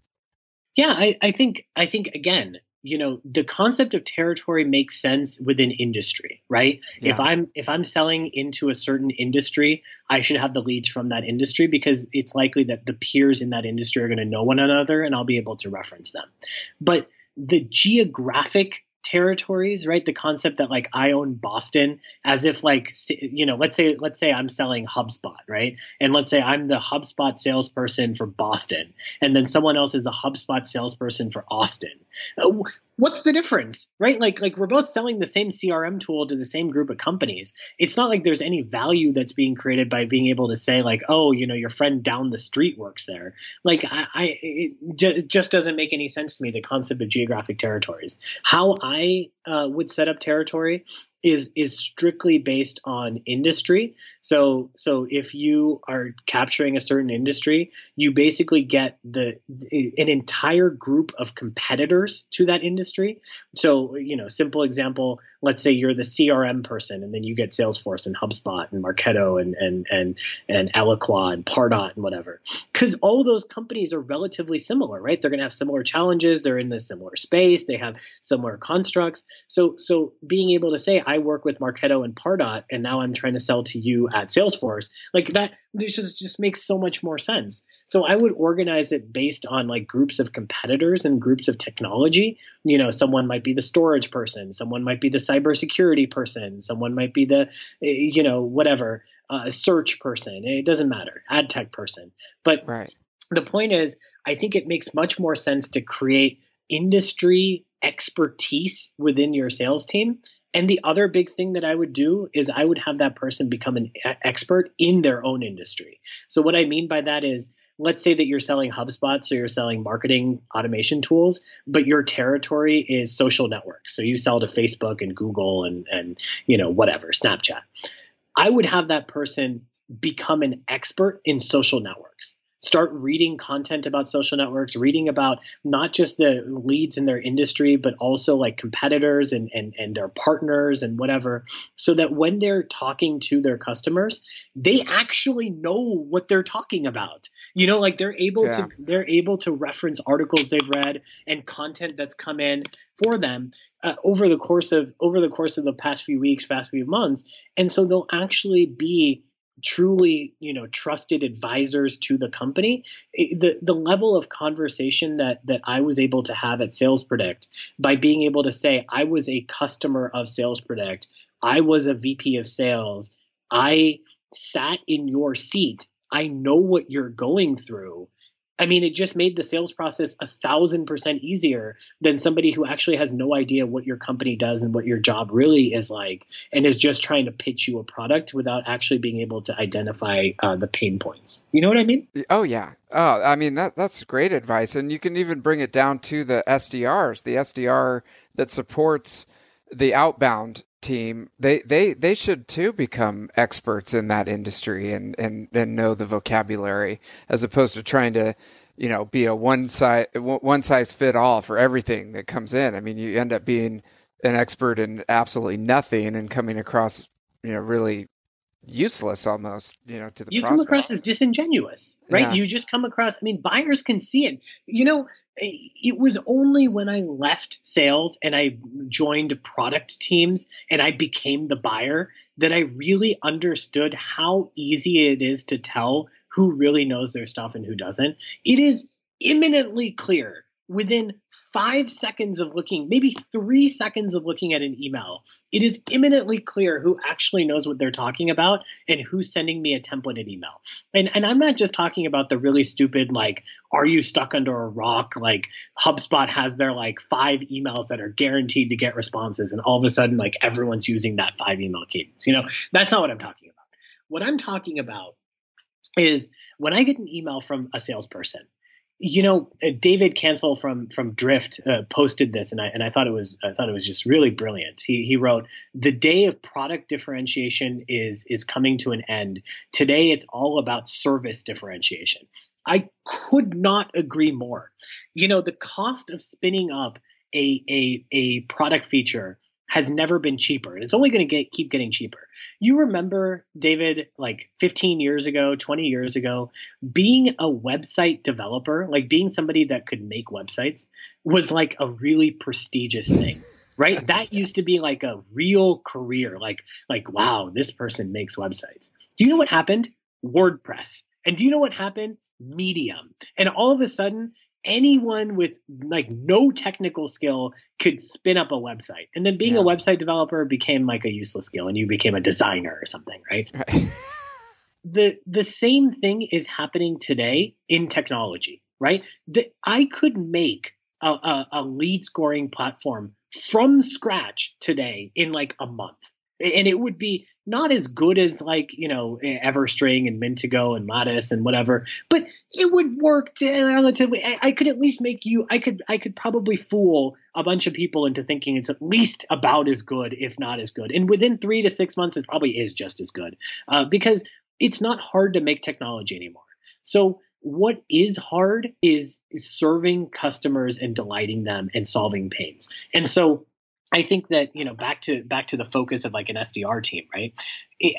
Yeah, I, I think I think again, you know the concept of territory makes sense within industry right yeah. if i'm if i'm selling into a certain industry i should have the leads from that industry because it's likely that the peers in that industry are going to know one another and i'll be able to reference them but the geographic territories, right? The concept that like I own Boston as if like you know, let's say let's say I'm selling HubSpot, right? And let's say I'm the HubSpot salesperson for Boston, and then someone else is the HubSpot salesperson for Austin. Uh, what's the difference right like like we're both selling the same crm tool to the same group of companies it's not like there's any value that's being created by being able to say like oh you know your friend down the street works there like i, I it just doesn't make any sense to me the concept of geographic territories how i uh, would set up territory is is strictly based on industry. So so if you are capturing a certain industry, you basically get the an entire group of competitors to that industry. So you know, simple example, let's say you're the CRM person and then you get Salesforce and HubSpot and Marketo and and and and Eloqua and Pardot and whatever. Cuz all those companies are relatively similar, right? They're going to have similar challenges, they're in the similar space, they have similar constructs. So so being able to say I work with Marketo and Pardot, and now I'm trying to sell to you at Salesforce. Like that, this just just makes so much more sense. So I would organize it based on like groups of competitors and groups of technology. You know, someone might be the storage person, someone might be the cybersecurity person, someone might be the, eh, you know, whatever uh, search person. It doesn't matter, ad tech person. But right. the point is, I think it makes much more sense to create industry expertise within your sales team. And the other big thing that I would do is I would have that person become an expert in their own industry. So what I mean by that is let's say that you're selling HubSpot, so you're selling marketing automation tools, but your territory is social networks. So you sell to Facebook and Google and and you know whatever, Snapchat. I would have that person become an expert in social networks. Start reading content about social networks, reading about not just the leads in their industry, but also like competitors and, and, and their partners and whatever, so that when they're talking to their customers, they actually know what they're talking about. You know, like they're able yeah. to they're able to reference articles they've read and content that's come in for them uh, over the course of over the course of the past few weeks, past few months, and so they'll actually be truly you know trusted advisors to the company the the level of conversation that that I was able to have at Sales Predict by being able to say I was a customer of Sales Predict. I was a VP of sales. I sat in your seat. I know what you're going through I mean, it just made the sales process a thousand percent easier than somebody who actually has no idea what your company does and what your job really is like, and is just trying to pitch you a product without actually being able to identify uh, the pain points. You know what I mean? Oh yeah. Oh, I mean that that's great advice, and you can even bring it down to the SDRs, the SDR that supports the outbound team they they they should too become experts in that industry and and and know the vocabulary as opposed to trying to you know be a one size one size fit all for everything that comes in i mean you end up being an expert in absolutely nothing and coming across you know really useless almost you know to the you prospect. come across as disingenuous right yeah. you just come across i mean buyers can see it you know it was only when i left sales and i joined product teams and i became the buyer that i really understood how easy it is to tell who really knows their stuff and who doesn't. It is imminently clear. Within five seconds of looking, maybe three seconds of looking at an email, it is imminently clear who actually knows what they're talking about and who's sending me a templated email. And and I'm not just talking about the really stupid like, are you stuck under a rock? Like HubSpot has their like five emails that are guaranteed to get responses, and all of a sudden like everyone's using that five email cadence. You know, that's not what I'm talking about. What I'm talking about is when I get an email from a salesperson you know, uh, David Cancel from from Drift uh, posted this, and I and I thought it was I thought it was just really brilliant. He he wrote, "The day of product differentiation is is coming to an end. Today, it's all about service differentiation." I could not agree more. You know, the cost of spinning up a a a product feature has never been cheaper. And it's only going to get keep getting cheaper. You remember David like 15 years ago, 20 years ago, being a website developer, like being somebody that could make websites was like a really prestigious thing. Right? (laughs) That used to be like a real career. Like like wow, this person makes websites. Do you know what happened? WordPress. And do you know what happened? Medium. And all of a sudden, anyone with like no technical skill could spin up a website. And then being yeah. a website developer became like a useless skill and you became a designer or something, right? right. (laughs) the the same thing is happening today in technology, right? That I could make a, a, a lead scoring platform from scratch today in like a month and it would be not as good as like you know Everstring and Mintigo and Lattice and whatever, but it would work relatively. I, I, could at least make you. I could. I could probably fool a bunch of people into thinking it's at least about as good, if not as good. And within three to six months, it probably is just as good uh, because it's not hard to make technology anymore. So what is hard is serving customers and delighting them and solving pains. And so I think that you know back to back to the focus of like an SDR team, right?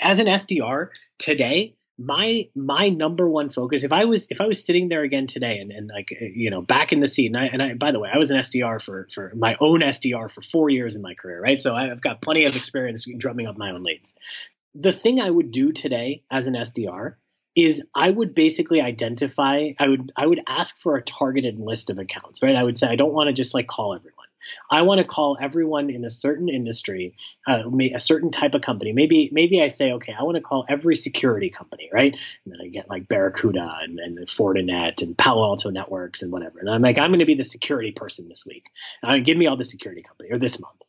As an SDR today, my my number one focus if i was if i was sitting there again today and, and like uh, you know back in the seat and I, and I by the way i was an sdr for for my own sdr for four years in my career right? So i've got plenty of experience drumming up my own leads. The thing i would do today as an sdr is i would basically identify i would i would ask for a targeted list of accounts right? I would say i don't want to just like call everyone I want to call everyone in a certain industry, uh, a certain type of company. Maybe maybe I say, okay, I want to call every security company, right? And then I get like Barracuda and, and Fortinet and Palo Alto Networks and whatever. And I'm like, I'm going to be the security person this week. Uh, give me all the security company or this month.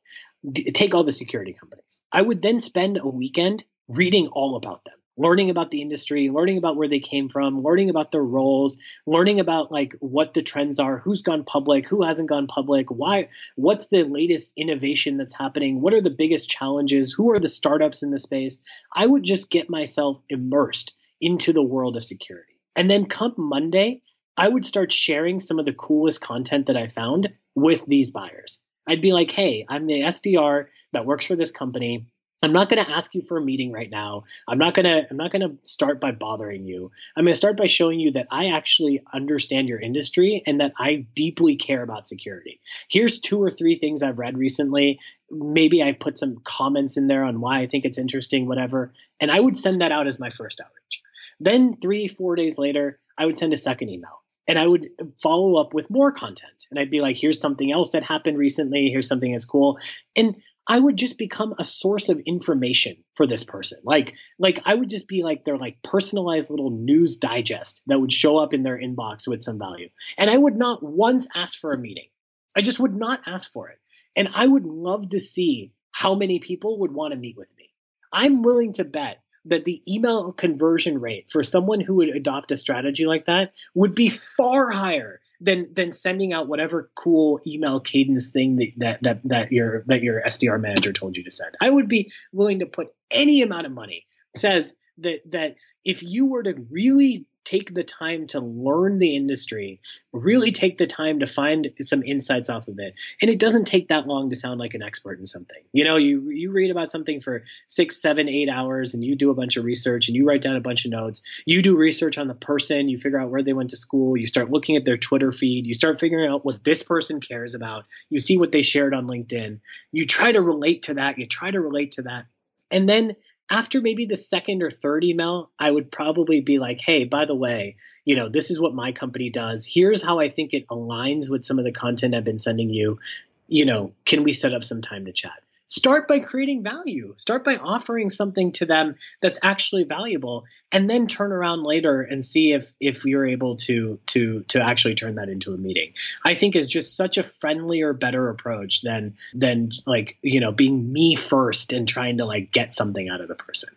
D- take all the security companies. I would then spend a weekend reading all about them learning about the industry, learning about where they came from, learning about their roles, learning about like what the trends are, who's gone public, who hasn't gone public, why what's the latest innovation that's happening, what are the biggest challenges, who are the startups in the space. I would just get myself immersed into the world of security. And then come Monday, I would start sharing some of the coolest content that I found with these buyers. I'd be like, hey, I'm the SDR that works for this company. I'm not going to ask you for a meeting right now. I'm not going to I'm not going to start by bothering you. I'm going to start by showing you that I actually understand your industry and that I deeply care about security. Here's two or three things I've read recently. Maybe I put some comments in there on why I think it's interesting whatever, and I would send that out as my first outreach. Then 3 4 days later, I would send a second email and I would follow up with more content. And I'd be like, here's something else that happened recently. Here's something that's cool. And I would just become a source of information for this person. Like, like I would just be like their like personalized little news digest that would show up in their inbox with some value. And I would not once ask for a meeting. I just would not ask for it. And I would love to see how many people would want to meet with me. I'm willing to bet that the email conversion rate for someone who would adopt a strategy like that would be far higher than than sending out whatever cool email cadence thing that, that that that your that your SDR manager told you to send. I would be willing to put any amount of money says that that if you were to really take the time to learn the industry, really take the time to find some insights off of it. And it doesn't take that long to sound like an expert in something. You know, you you read about something for six, seven, eight hours and you do a bunch of research and you write down a bunch of notes. You do research on the person, you figure out where they went to school, you start looking at their Twitter feed, you start figuring out what this person cares about, you see what they shared on LinkedIn, you try to relate to that, you try to relate to that. And then after maybe the second or third email, I would probably be like, hey, by the way, you know, this is what my company does. Here's how I think it aligns with some of the content I've been sending you. You know, can we set up some time to chat? Start by creating value. Start by offering something to them that's actually valuable and then turn around later and see if if you're able to to to actually turn that into a meeting. I think is just such a friendlier better approach than than like you know being me first and trying to like get something out of the person.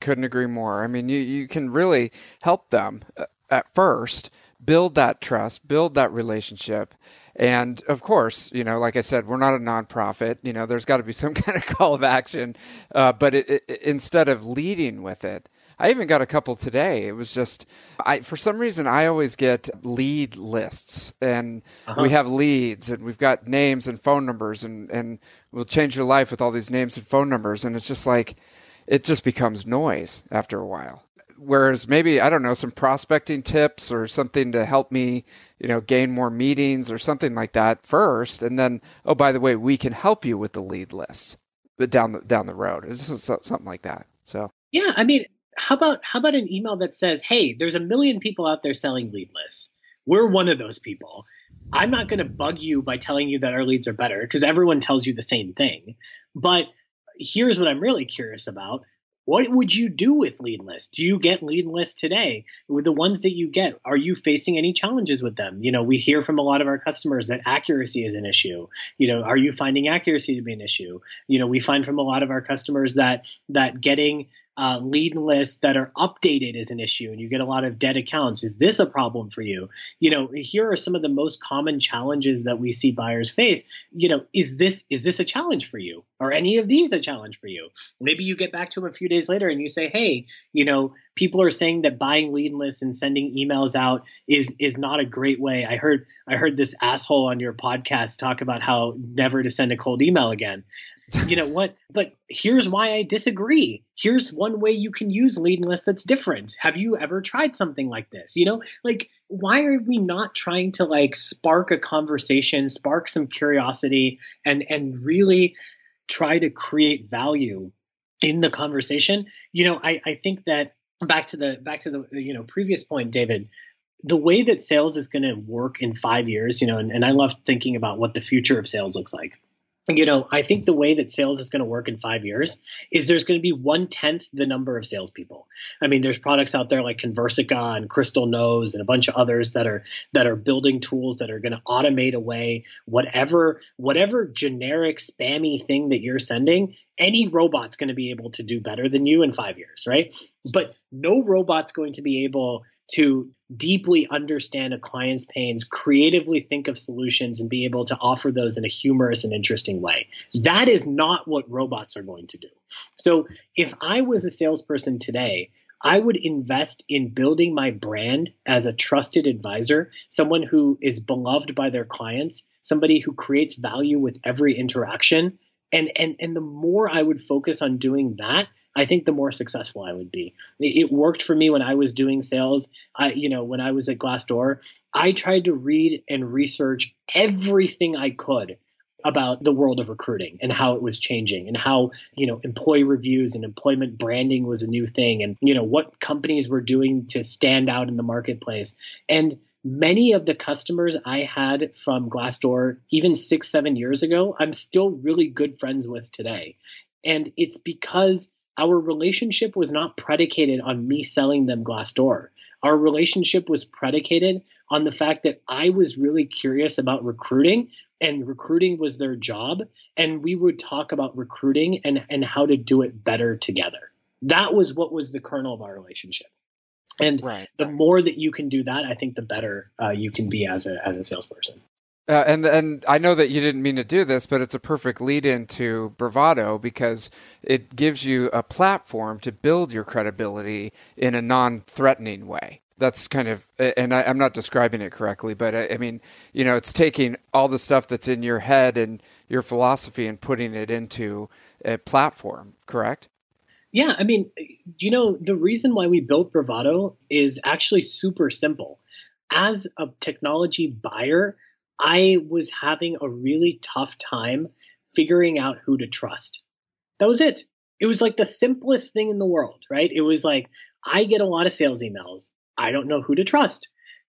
Couldn't agree more. I mean you you can really help them uh, at first build that trust build that relationship and of course, you know, like I said, we're not a nonprofit. You know, there's got to be some (laughs) kind of call of action. Uh, but it, it, instead of leading with it, I even got a couple today. It was just, I for some reason I always get lead lists, and uh-huh. we have leads, and we've got names and phone numbers, and and we'll change your life with all these names and phone numbers, and it's just like, it just becomes noise after a while whereas maybe I don't know some prospecting tips or something to help me, you know, gain more meetings or something like that first, and then oh by the way, we can help you with the lead list, but down the down the road, it's something like that. So yeah, I mean, how about how about an email that says, hey, there's a million people out there selling lead lists. We're one of those people. I'm not going to bug you by telling you that our leads are better because everyone tells you the same thing. But here's what I'm really curious about what would you do with lead lists? Do you get lead lists today? With the ones that you get, are you facing any challenges with them? You know, we hear from a lot of our customers that accuracy is an issue. You know, are you finding accuracy to be an issue? You know, we find from a lot of our customers that that getting uh, lead lists that are updated is an issue and you get a lot of dead accounts. Is this a problem for you? You know, here are some of the most common challenges that we see buyers face. You know, is this is this a challenge for you? Are any of these a challenge for you? Maybe you get back to them a few days later and you say, hey, you know, people are saying that buying lead lists and sending emails out is is not a great way. I heard I heard this asshole on your podcast talk about how never to send a cold email again you know what? But here's why I disagree. Here's one way you can use lead list that's different. Have you ever tried something like this? You know, like why are we not trying to like spark a conversation, spark some curiosity, and and really try to create value in the conversation? You know, I I think that back to the back to the you know previous point, David the way that sales is going to work in five years, you know, and, and I love thinking about what the future of sales looks like you know, I think the way that sales is going to work in five years is there's going to be one tenth the number of salespeople. I mean, there's products out there like Conversica and Crystal Knows and a bunch of others that are that are building tools that are going to automate away whatever whatever generic spammy thing that you're sending. Any robot's going to be able to do better than you in five years, right? But no robot's going to be able to deeply understand a client's pains, creatively think of solutions, and be able to offer those in a humorous and interesting way. That is not what robots are going to do. So if I was a salesperson today, I would invest in building my brand as a trusted advisor, someone who is beloved by their clients, somebody who creates value with every interaction. And, and, and the more I would focus on doing that, I think the more successful I would be. It worked for me when I was doing sales. I, you know, when I was at Glassdoor, I tried to read and research everything I could about the world of recruiting and how it was changing and how, you know, employee reviews and employment branding was a new thing and, you know, what companies were doing to stand out in the marketplace. And many of the customers I had from Glassdoor, even six, seven years ago, I'm still really good friends with today. And it's because our relationship was not predicated on me selling them Glassdoor. Our relationship was predicated on the fact that I was really curious about recruiting and recruiting was their job. And we would talk about recruiting and, and how to do it better together. That was what was the kernel of our relationship. And right. the more that you can do that, I think the better uh, you can be as a as a salesperson. Uh, and and I know that you didn't mean to do this, but it's a perfect lead into Bravado because it gives you a platform to build your credibility in a non-threatening way. That's kind of, and I, am not describing it correctly, but I, I mean, you know, it's taking all the stuff that's in your head and your philosophy and putting it into a platform. Correct? Yeah, I mean, you know, the reason why we built Bravado is actually super simple. As a technology buyer, I was having a really tough time figuring out who to trust. That was it. It was like the simplest thing in the world, right? It was like, I get a lot of sales emails. I don't know who to trust.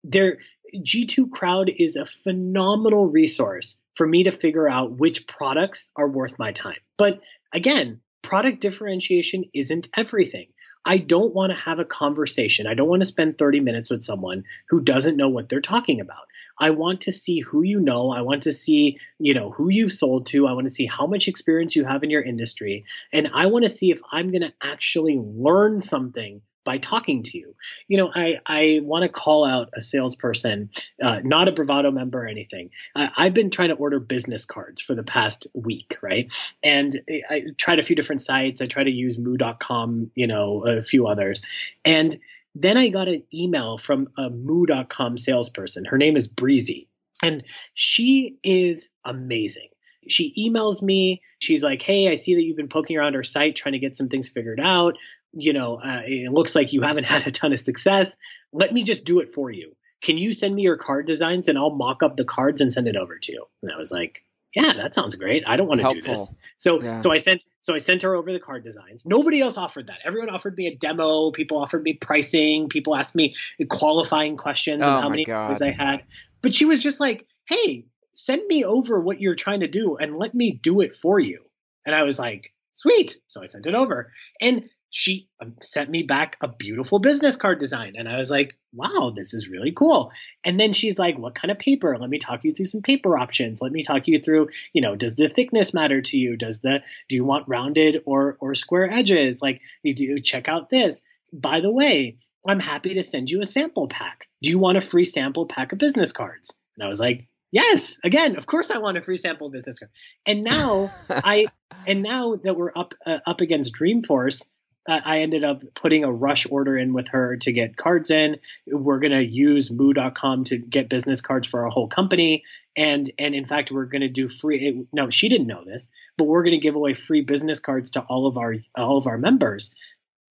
Their G2 Crowd is a phenomenal resource for me to figure out which products are worth my time. But again, product differentiation isn't everything. I don't want to have a conversation. I don't want to spend 30 minutes with someone who doesn't know what they're talking about. I want to see who you know. I want to see, you know, who you've sold to. I want to see how much experience you have in your industry. And I want to see if I'm going to actually learn something by talking to you. You know, I, I want to call out a salesperson, uh, not a Bravado member or anything. I, I've been trying to order business cards for the past week, right? And I tried a few different sites. I tried to use moo.com, you know, a few others. And then I got an email from a moo.com salesperson. Her name is Breezy. And she is amazing she emails me. She's like, "Hey, I see that you've been poking around our site trying to get some things figured out you know, uh, it looks like you haven't (laughs) had a ton of success. Let me just do it for you. Can you send me your card designs and I'll mock up the cards and send it over to you? And I was like, yeah, that sounds great. I don't want to do this. So, yeah. so I sent, so I sent her over the card designs. Nobody else offered that. Everyone offered me a demo. People offered me pricing. People asked me qualifying questions oh and how many cards I had. But she was just like, hey, send me over what you're trying to do and let me do it for you. And I was like, sweet. So I sent it over. And she um, sent me back a beautiful business card design. And i was like wow this is really cool. And then she's like what kind of paper? Let me talk you through some paper options. Let me talk you through you know does the thickness matter to you? Does the do you want rounded or or square edges? Like you do check out this. By the way i'm happy to send you a sample pack. Do you want a free sample pack of business cards? And i was like Yes, again, of course I want a free sample business card. And now (laughs) I and now that we're up uh, up against Dreamforce, I ended up putting a rush order in with her to get cards in. We're going to use moo.com to get business cards for our whole company. And, and in fact, we're going to do free. No, she didn't know this, but we're going to give away free business cards to all of our, all of our members.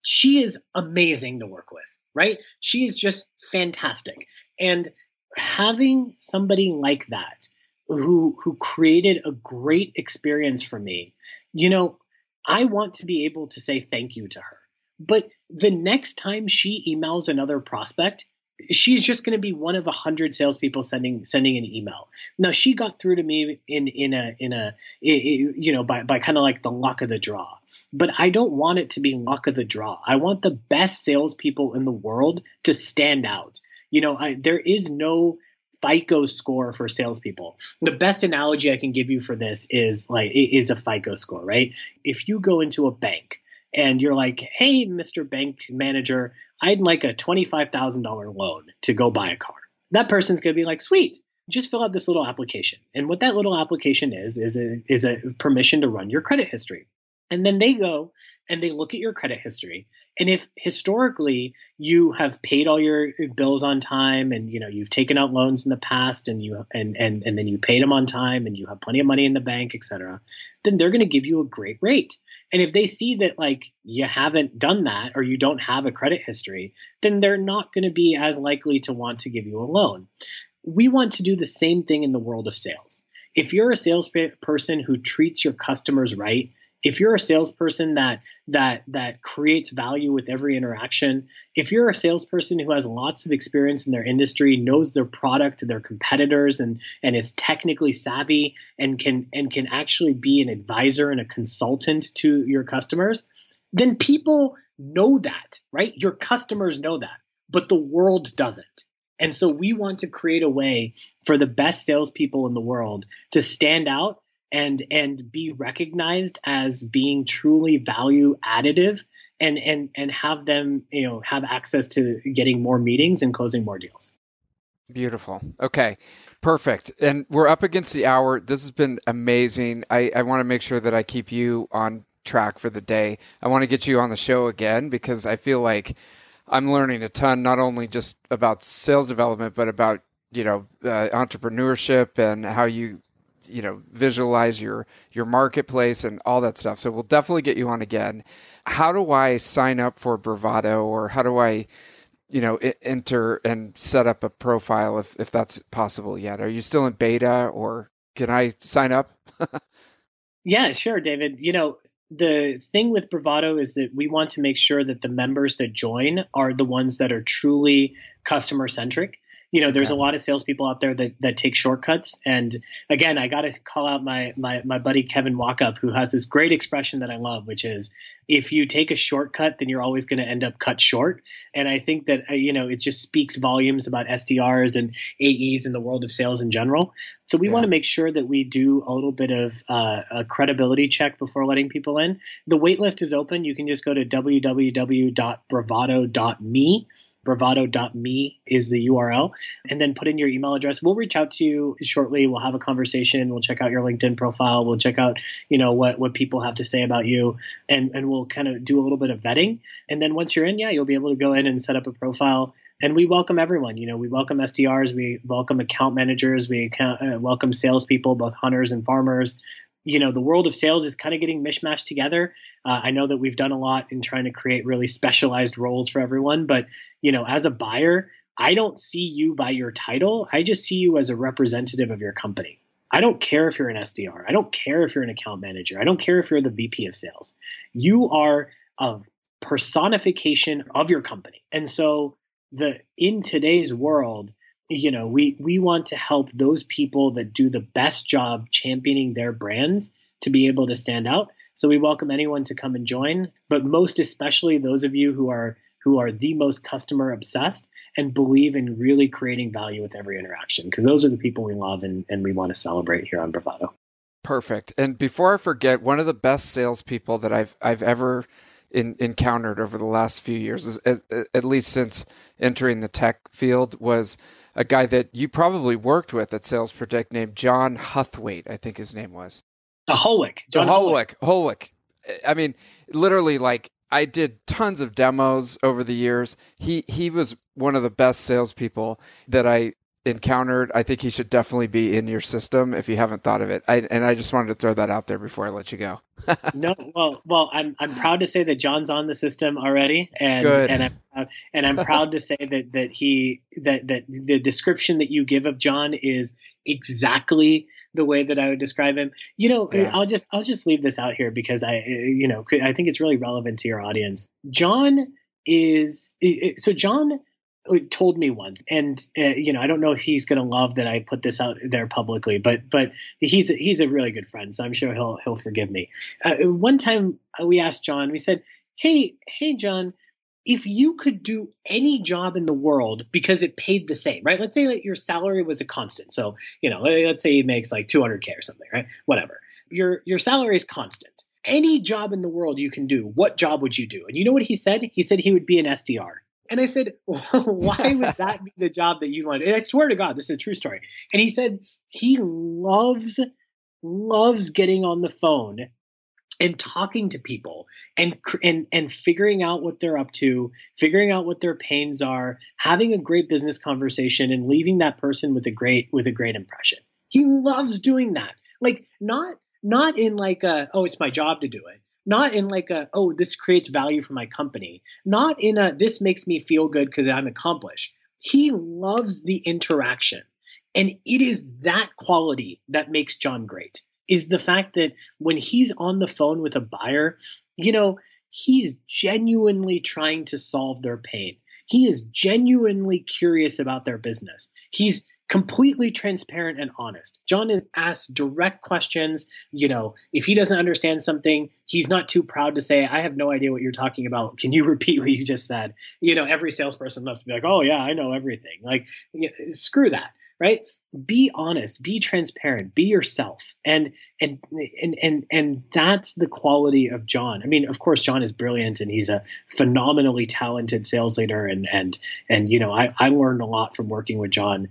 She is amazing to work with, right? She's just fantastic. And having somebody like that who, who created a great experience for me, you know, I want to be able to say thank you to her. But the next time she emails another prospect, she's just going to be one of a hundred salespeople sending sending an email. Now she got through to me in in a in a you know by by kind of like the luck of the draw. But I don't want it to be luck of the draw. I want the best salespeople in the world to stand out. You know, I, there is no FICO score for salespeople. The best analogy I can give you for this is like is a FICO score, right? If you go into a bank and you're like, "Hey, Mr. Bank Manager, I'd like a twenty-five thousand dollar loan to go buy a car," that person's to be like, "Sweet." Just fill out this little application, and what that little application is is a is a permission to run your credit history. And then they go and they look at your credit history And if historically you have paid all your bills on time and you know you've taken out loans in the past and you and and and then you paid them on time and you have plenty of money in the bank, etc., then they're going to give you a great rate. And if they see that like you haven't done that or you don't have a credit history, then they're not going to be as likely to want to give you a loan. We want to do the same thing in the world of sales. If you're a salesperson who treats your customers right, if you're a salesperson that that that creates value with every interaction if you're a salesperson who has lots of experience in their industry knows their product their competitors and and is technically savvy and can and can actually be an advisor and a consultant to your customers then people know that right? Your customers know that but the world doesn't. And so we want to create a way for the best salespeople in the world to stand out and and be recognized as being truly value additive and and and have them you know have access to getting more meetings and closing more deals. Beautiful. Okay. Perfect. And we're up against the hour. This has been amazing. I i want to make sure that i keep you on track for the day. I want to get you on the show again because i feel like i'm learning a ton not only just about sales development but about you know uh, entrepreneurship and how you you know visualize your your marketplace and all that stuff. So we'll definitely get you on again. How do I sign up for Bravado, or how do I, you know, enter and set up a profile if if that's possible yet? Are you still in beta, or can I sign up? (laughs) yeah, sure, David. You know, the thing with Bravado is that we want to make sure that the members that join are the ones that are truly customer centric you know, there's okay. a lot of salespeople out there that, that take shortcuts. And again, I got to call out my, my, my buddy Kevin Walkup, who has this great expression that I love, which is if you take a shortcut, then you're always going to end up cut short. And I think that, you know, it just speaks volumes about SDRs and AEs in the world of sales in general. So we yeah. want to make sure that we do a little bit of uh, a credibility check before letting people in. The waitlist is open. You can just go to www.bravado.me bravado.me is the URL, and then put in your email address. We'll reach out to you shortly. We'll have a conversation. We'll check out your LinkedIn profile. We'll check out, you know, what what people have to say about you, and and we'll kind of do a little bit of vetting. And then once you're in, yeah, you'll be able to go in and set up a profile. And we welcome everyone. You know, we welcome SDRs, we welcome account managers, we account, uh, welcome salespeople, both hunters and farmers you know the world of sales is kind of getting mishmashed together. Uh, i know that we've done a lot in trying to create really specialized roles for everyone but you know as a buyer i don't see you by your title. I just see you as a representative of your company. I don't care if you're an sdr i don't care if you're an account manager. I don't care if you're the vp of sales. You are a personification of your company. And so the in today's world you know we we want to help those people that do the best job championing their brands to be able to stand out. So we welcome anyone to come and join but most especially those of you who are who are the most customer obsessed and believe in really creating value with every interaction because those are the people we love and, and we want to celebrate here on bravado. Perfect. And before i forget one of the best salespeople that i've i've ever in, encountered over the last few years at, at least since entering the tech field was a guy that you probably worked with at Sales Predict named John Huthwaite, I think his name was. A Holwick. John Holwick. Holwick. I mean, literally, like I did tons of demos over the years. He he was one of the best salespeople that I encountered. I think he should definitely be in your system if you haven't thought of it. I, and I just wanted to throw that out there before I let you go. (laughs) no, well, well, I'm I'm proud to say that John's on the system already, and Good. and I'm and I'm proud to say that that he that that the description that you give of John is exactly the way that I would describe him. You know, yeah. I'll just I'll just leave this out here because I you know I think it's really relevant to your audience. John is so John told me once, and uh, you know, I don't know if he's going to love that I put this out there publicly, but but he's a, he's a really good friend, so I'm sure he'll he'll forgive me. Uh, one time we asked John, we said, "Hey, hey, John." If you could do any job in the world because it paid the same, right? Let's say that your salary was a constant. So, you know, let's say he makes like 200K or something, right? Whatever. Your your salary is constant any job in the world you can do, what job would you do? And you know what he said? He said he would be an SDR. And I said, (laughs) why would (laughs) that be the job that you want? And I swear to God, this is a true story. And he said he loves, loves getting on the phone and talking to people and and and figuring out what they're up to, figuring out what their pains are, having a great business conversation and leaving that person with a great with a great impression. He loves doing that. Like not not in like a oh it's my job to do it. Not in like a oh this creates value for my company. Not in a this makes me feel good cuz I'm accomplished. He loves the interaction. And it is that quality that makes John great is the fact that when he's on the phone with a buyer, you know, he's genuinely trying to solve their pain. He is genuinely curious about their business. He's completely transparent and honest. John asks direct questions. You know, if he doesn't understand something, he's not too proud to say, I have no idea what you're talking about. Can you (laughs) repeat what you just said? You know, every salesperson loves to be like, oh, yeah, I know everything. Like, screw that right be honest be transparent be yourself and and and and and that's the quality of john i mean of course john is brilliant and he's a phenomenally talented sales leader and and and you know i i learned a lot from working with john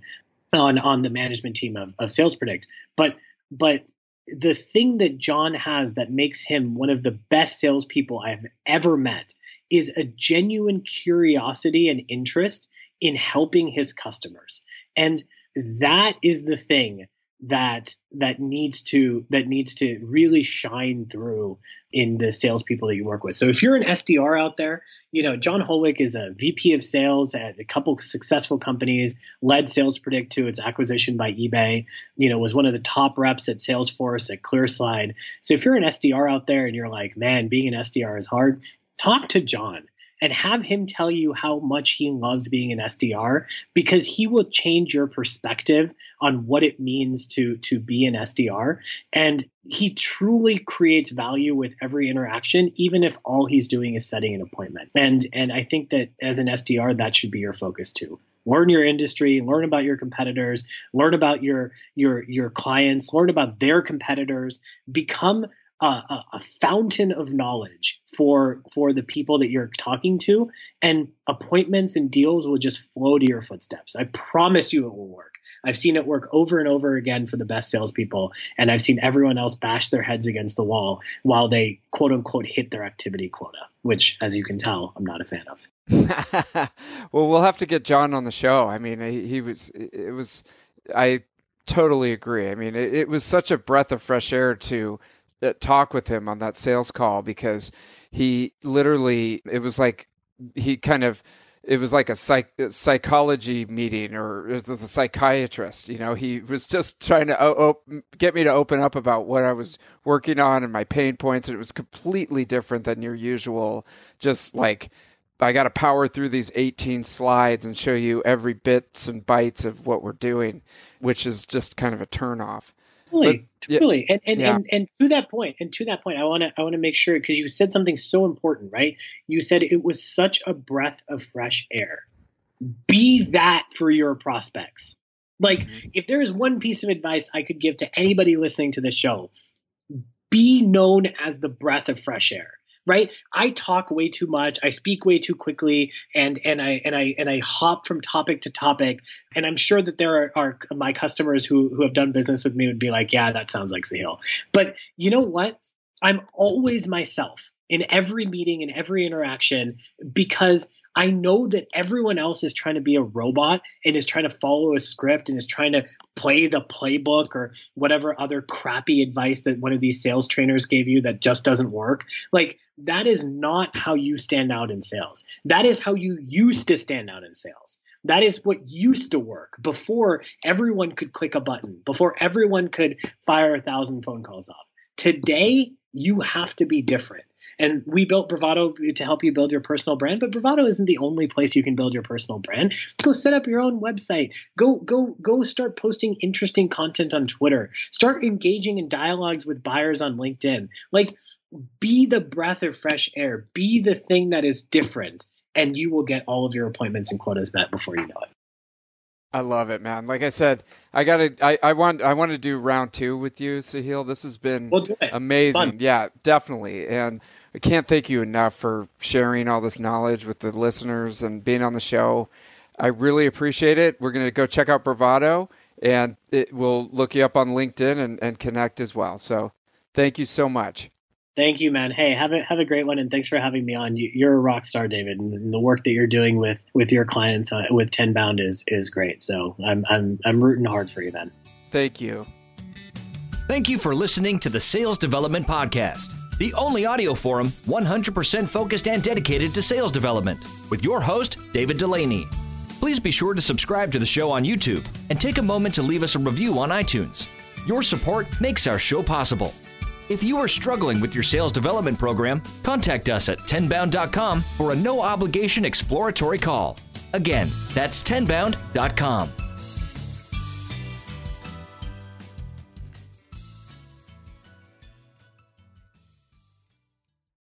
on on the management team of, of sales predict. But but the thing that john has that makes him one of the best salespeople i've ever met is a genuine curiosity and interest in helping his customers. And that is the thing that that needs to that needs to really shine through in the salespeople that you work with. So if you're an SDR out there, you know John Holwick is a VP of sales at a couple successful companies, led Sales Predict to its acquisition by eBay. You know was one of the top reps at Salesforce at ClearSlide. So if you're an SDR out there and you're like, man, being an SDR is hard, talk to John and have him tell you how much he loves being an SDR because he will change your perspective on what it means to to be an SDR and he truly creates value with every interaction even if all he's doing is setting an appointment. And and I think that as an SDR that should be your focus too. Learn your industry learn about your competitors learn about your your your clients learn about their competitors. Become a, a, fountain of knowledge for for the people that you're talking to, and appointments and deals will just flow to your footsteps. I promise you, it will work. I've seen it work over and over again for the best salespeople, and I've seen everyone else bash their heads against the wall while they quote unquote hit their activity quota, which, as you can tell, I'm not a fan of. (laughs) well, we'll have to get John on the show. I mean, he, he was, it was, I totally agree. I mean, it, it was such a breath of fresh air to Uh, talk with him on that sales call because he literally it was like he kind of it was like a psych, uh, psychology meeting or the psychiatrist. You know, he was just trying to op- get me to open up about what I was working on and my pain points. And it was completely different than your usual, just like, I got to power through these 18 slides and show you every bits and bytes of what we're doing, which is just kind of a turnoff. Totally, but, totally. And and, yeah. and and to that point, and to that point, I want to I want to make sure because you said something so important, right? You said it was such a breath of fresh air. Be that for your prospects. Like, mm-hmm. if there is one piece of advice I could give to anybody listening to this show, be known as the breath of fresh air right? I talk way too much. I speak way too quickly, and and I and I and I hop from topic to topic. And I'm sure that there are, are my customers who who have done business with me would be like, yeah, that sounds like Sahil. But you know what? I'm always myself in every meeting, in every interaction, because I know that everyone else is trying to be a robot and is trying to follow a script and is trying to play the playbook or whatever other crappy advice that one of these sales trainers gave you that just doesn't work. Like, that is not how you stand out in sales. That is how you used to stand out in sales. That is what used to work before everyone could click a button, before everyone could fire a thousand phone calls off. Today, you have to be different. And we built Bravado to help you build your personal brand, but Bravado isn't the only place you can build your personal brand. Go set up your own website. Go go go start posting interesting content on Twitter. Start engaging in dialogues with buyers on LinkedIn. Like be the breath of fresh air. Be the thing that is different and you will get all of your appointments and quotas met before you know it. I love it, man. Like I said, I got to. I, I want. I want to do round two with you, Sahil. This has been we'll amazing. Yeah, definitely. And I can't thank you enough for sharing all this knowledge with the listeners and being on the show. I really appreciate it. We're going to go check out Bravado and it will look you up on LinkedIn and, and connect as well. So thank you so much. Thank you, man. Hey, have a have a great one, and thanks for having me on. You, are a rock star, David, and the work that you're doing with with your clients uh, with Tenbound is is great. So I'm I'm I'm rooting hard for you, man. Thank you. Thank you for listening to the Sales Development Podcast, the only audio forum 100% focused and dedicated to sales development, with your host David Dulany. Please be sure to subscribe to the show on YouTube and take a moment to leave us a review on iTunes. Your support makes our show possible. If you are struggling with your sales development program, contact us at tenbound.com for a no obligation exploratory call. Again, that's tenbound.com.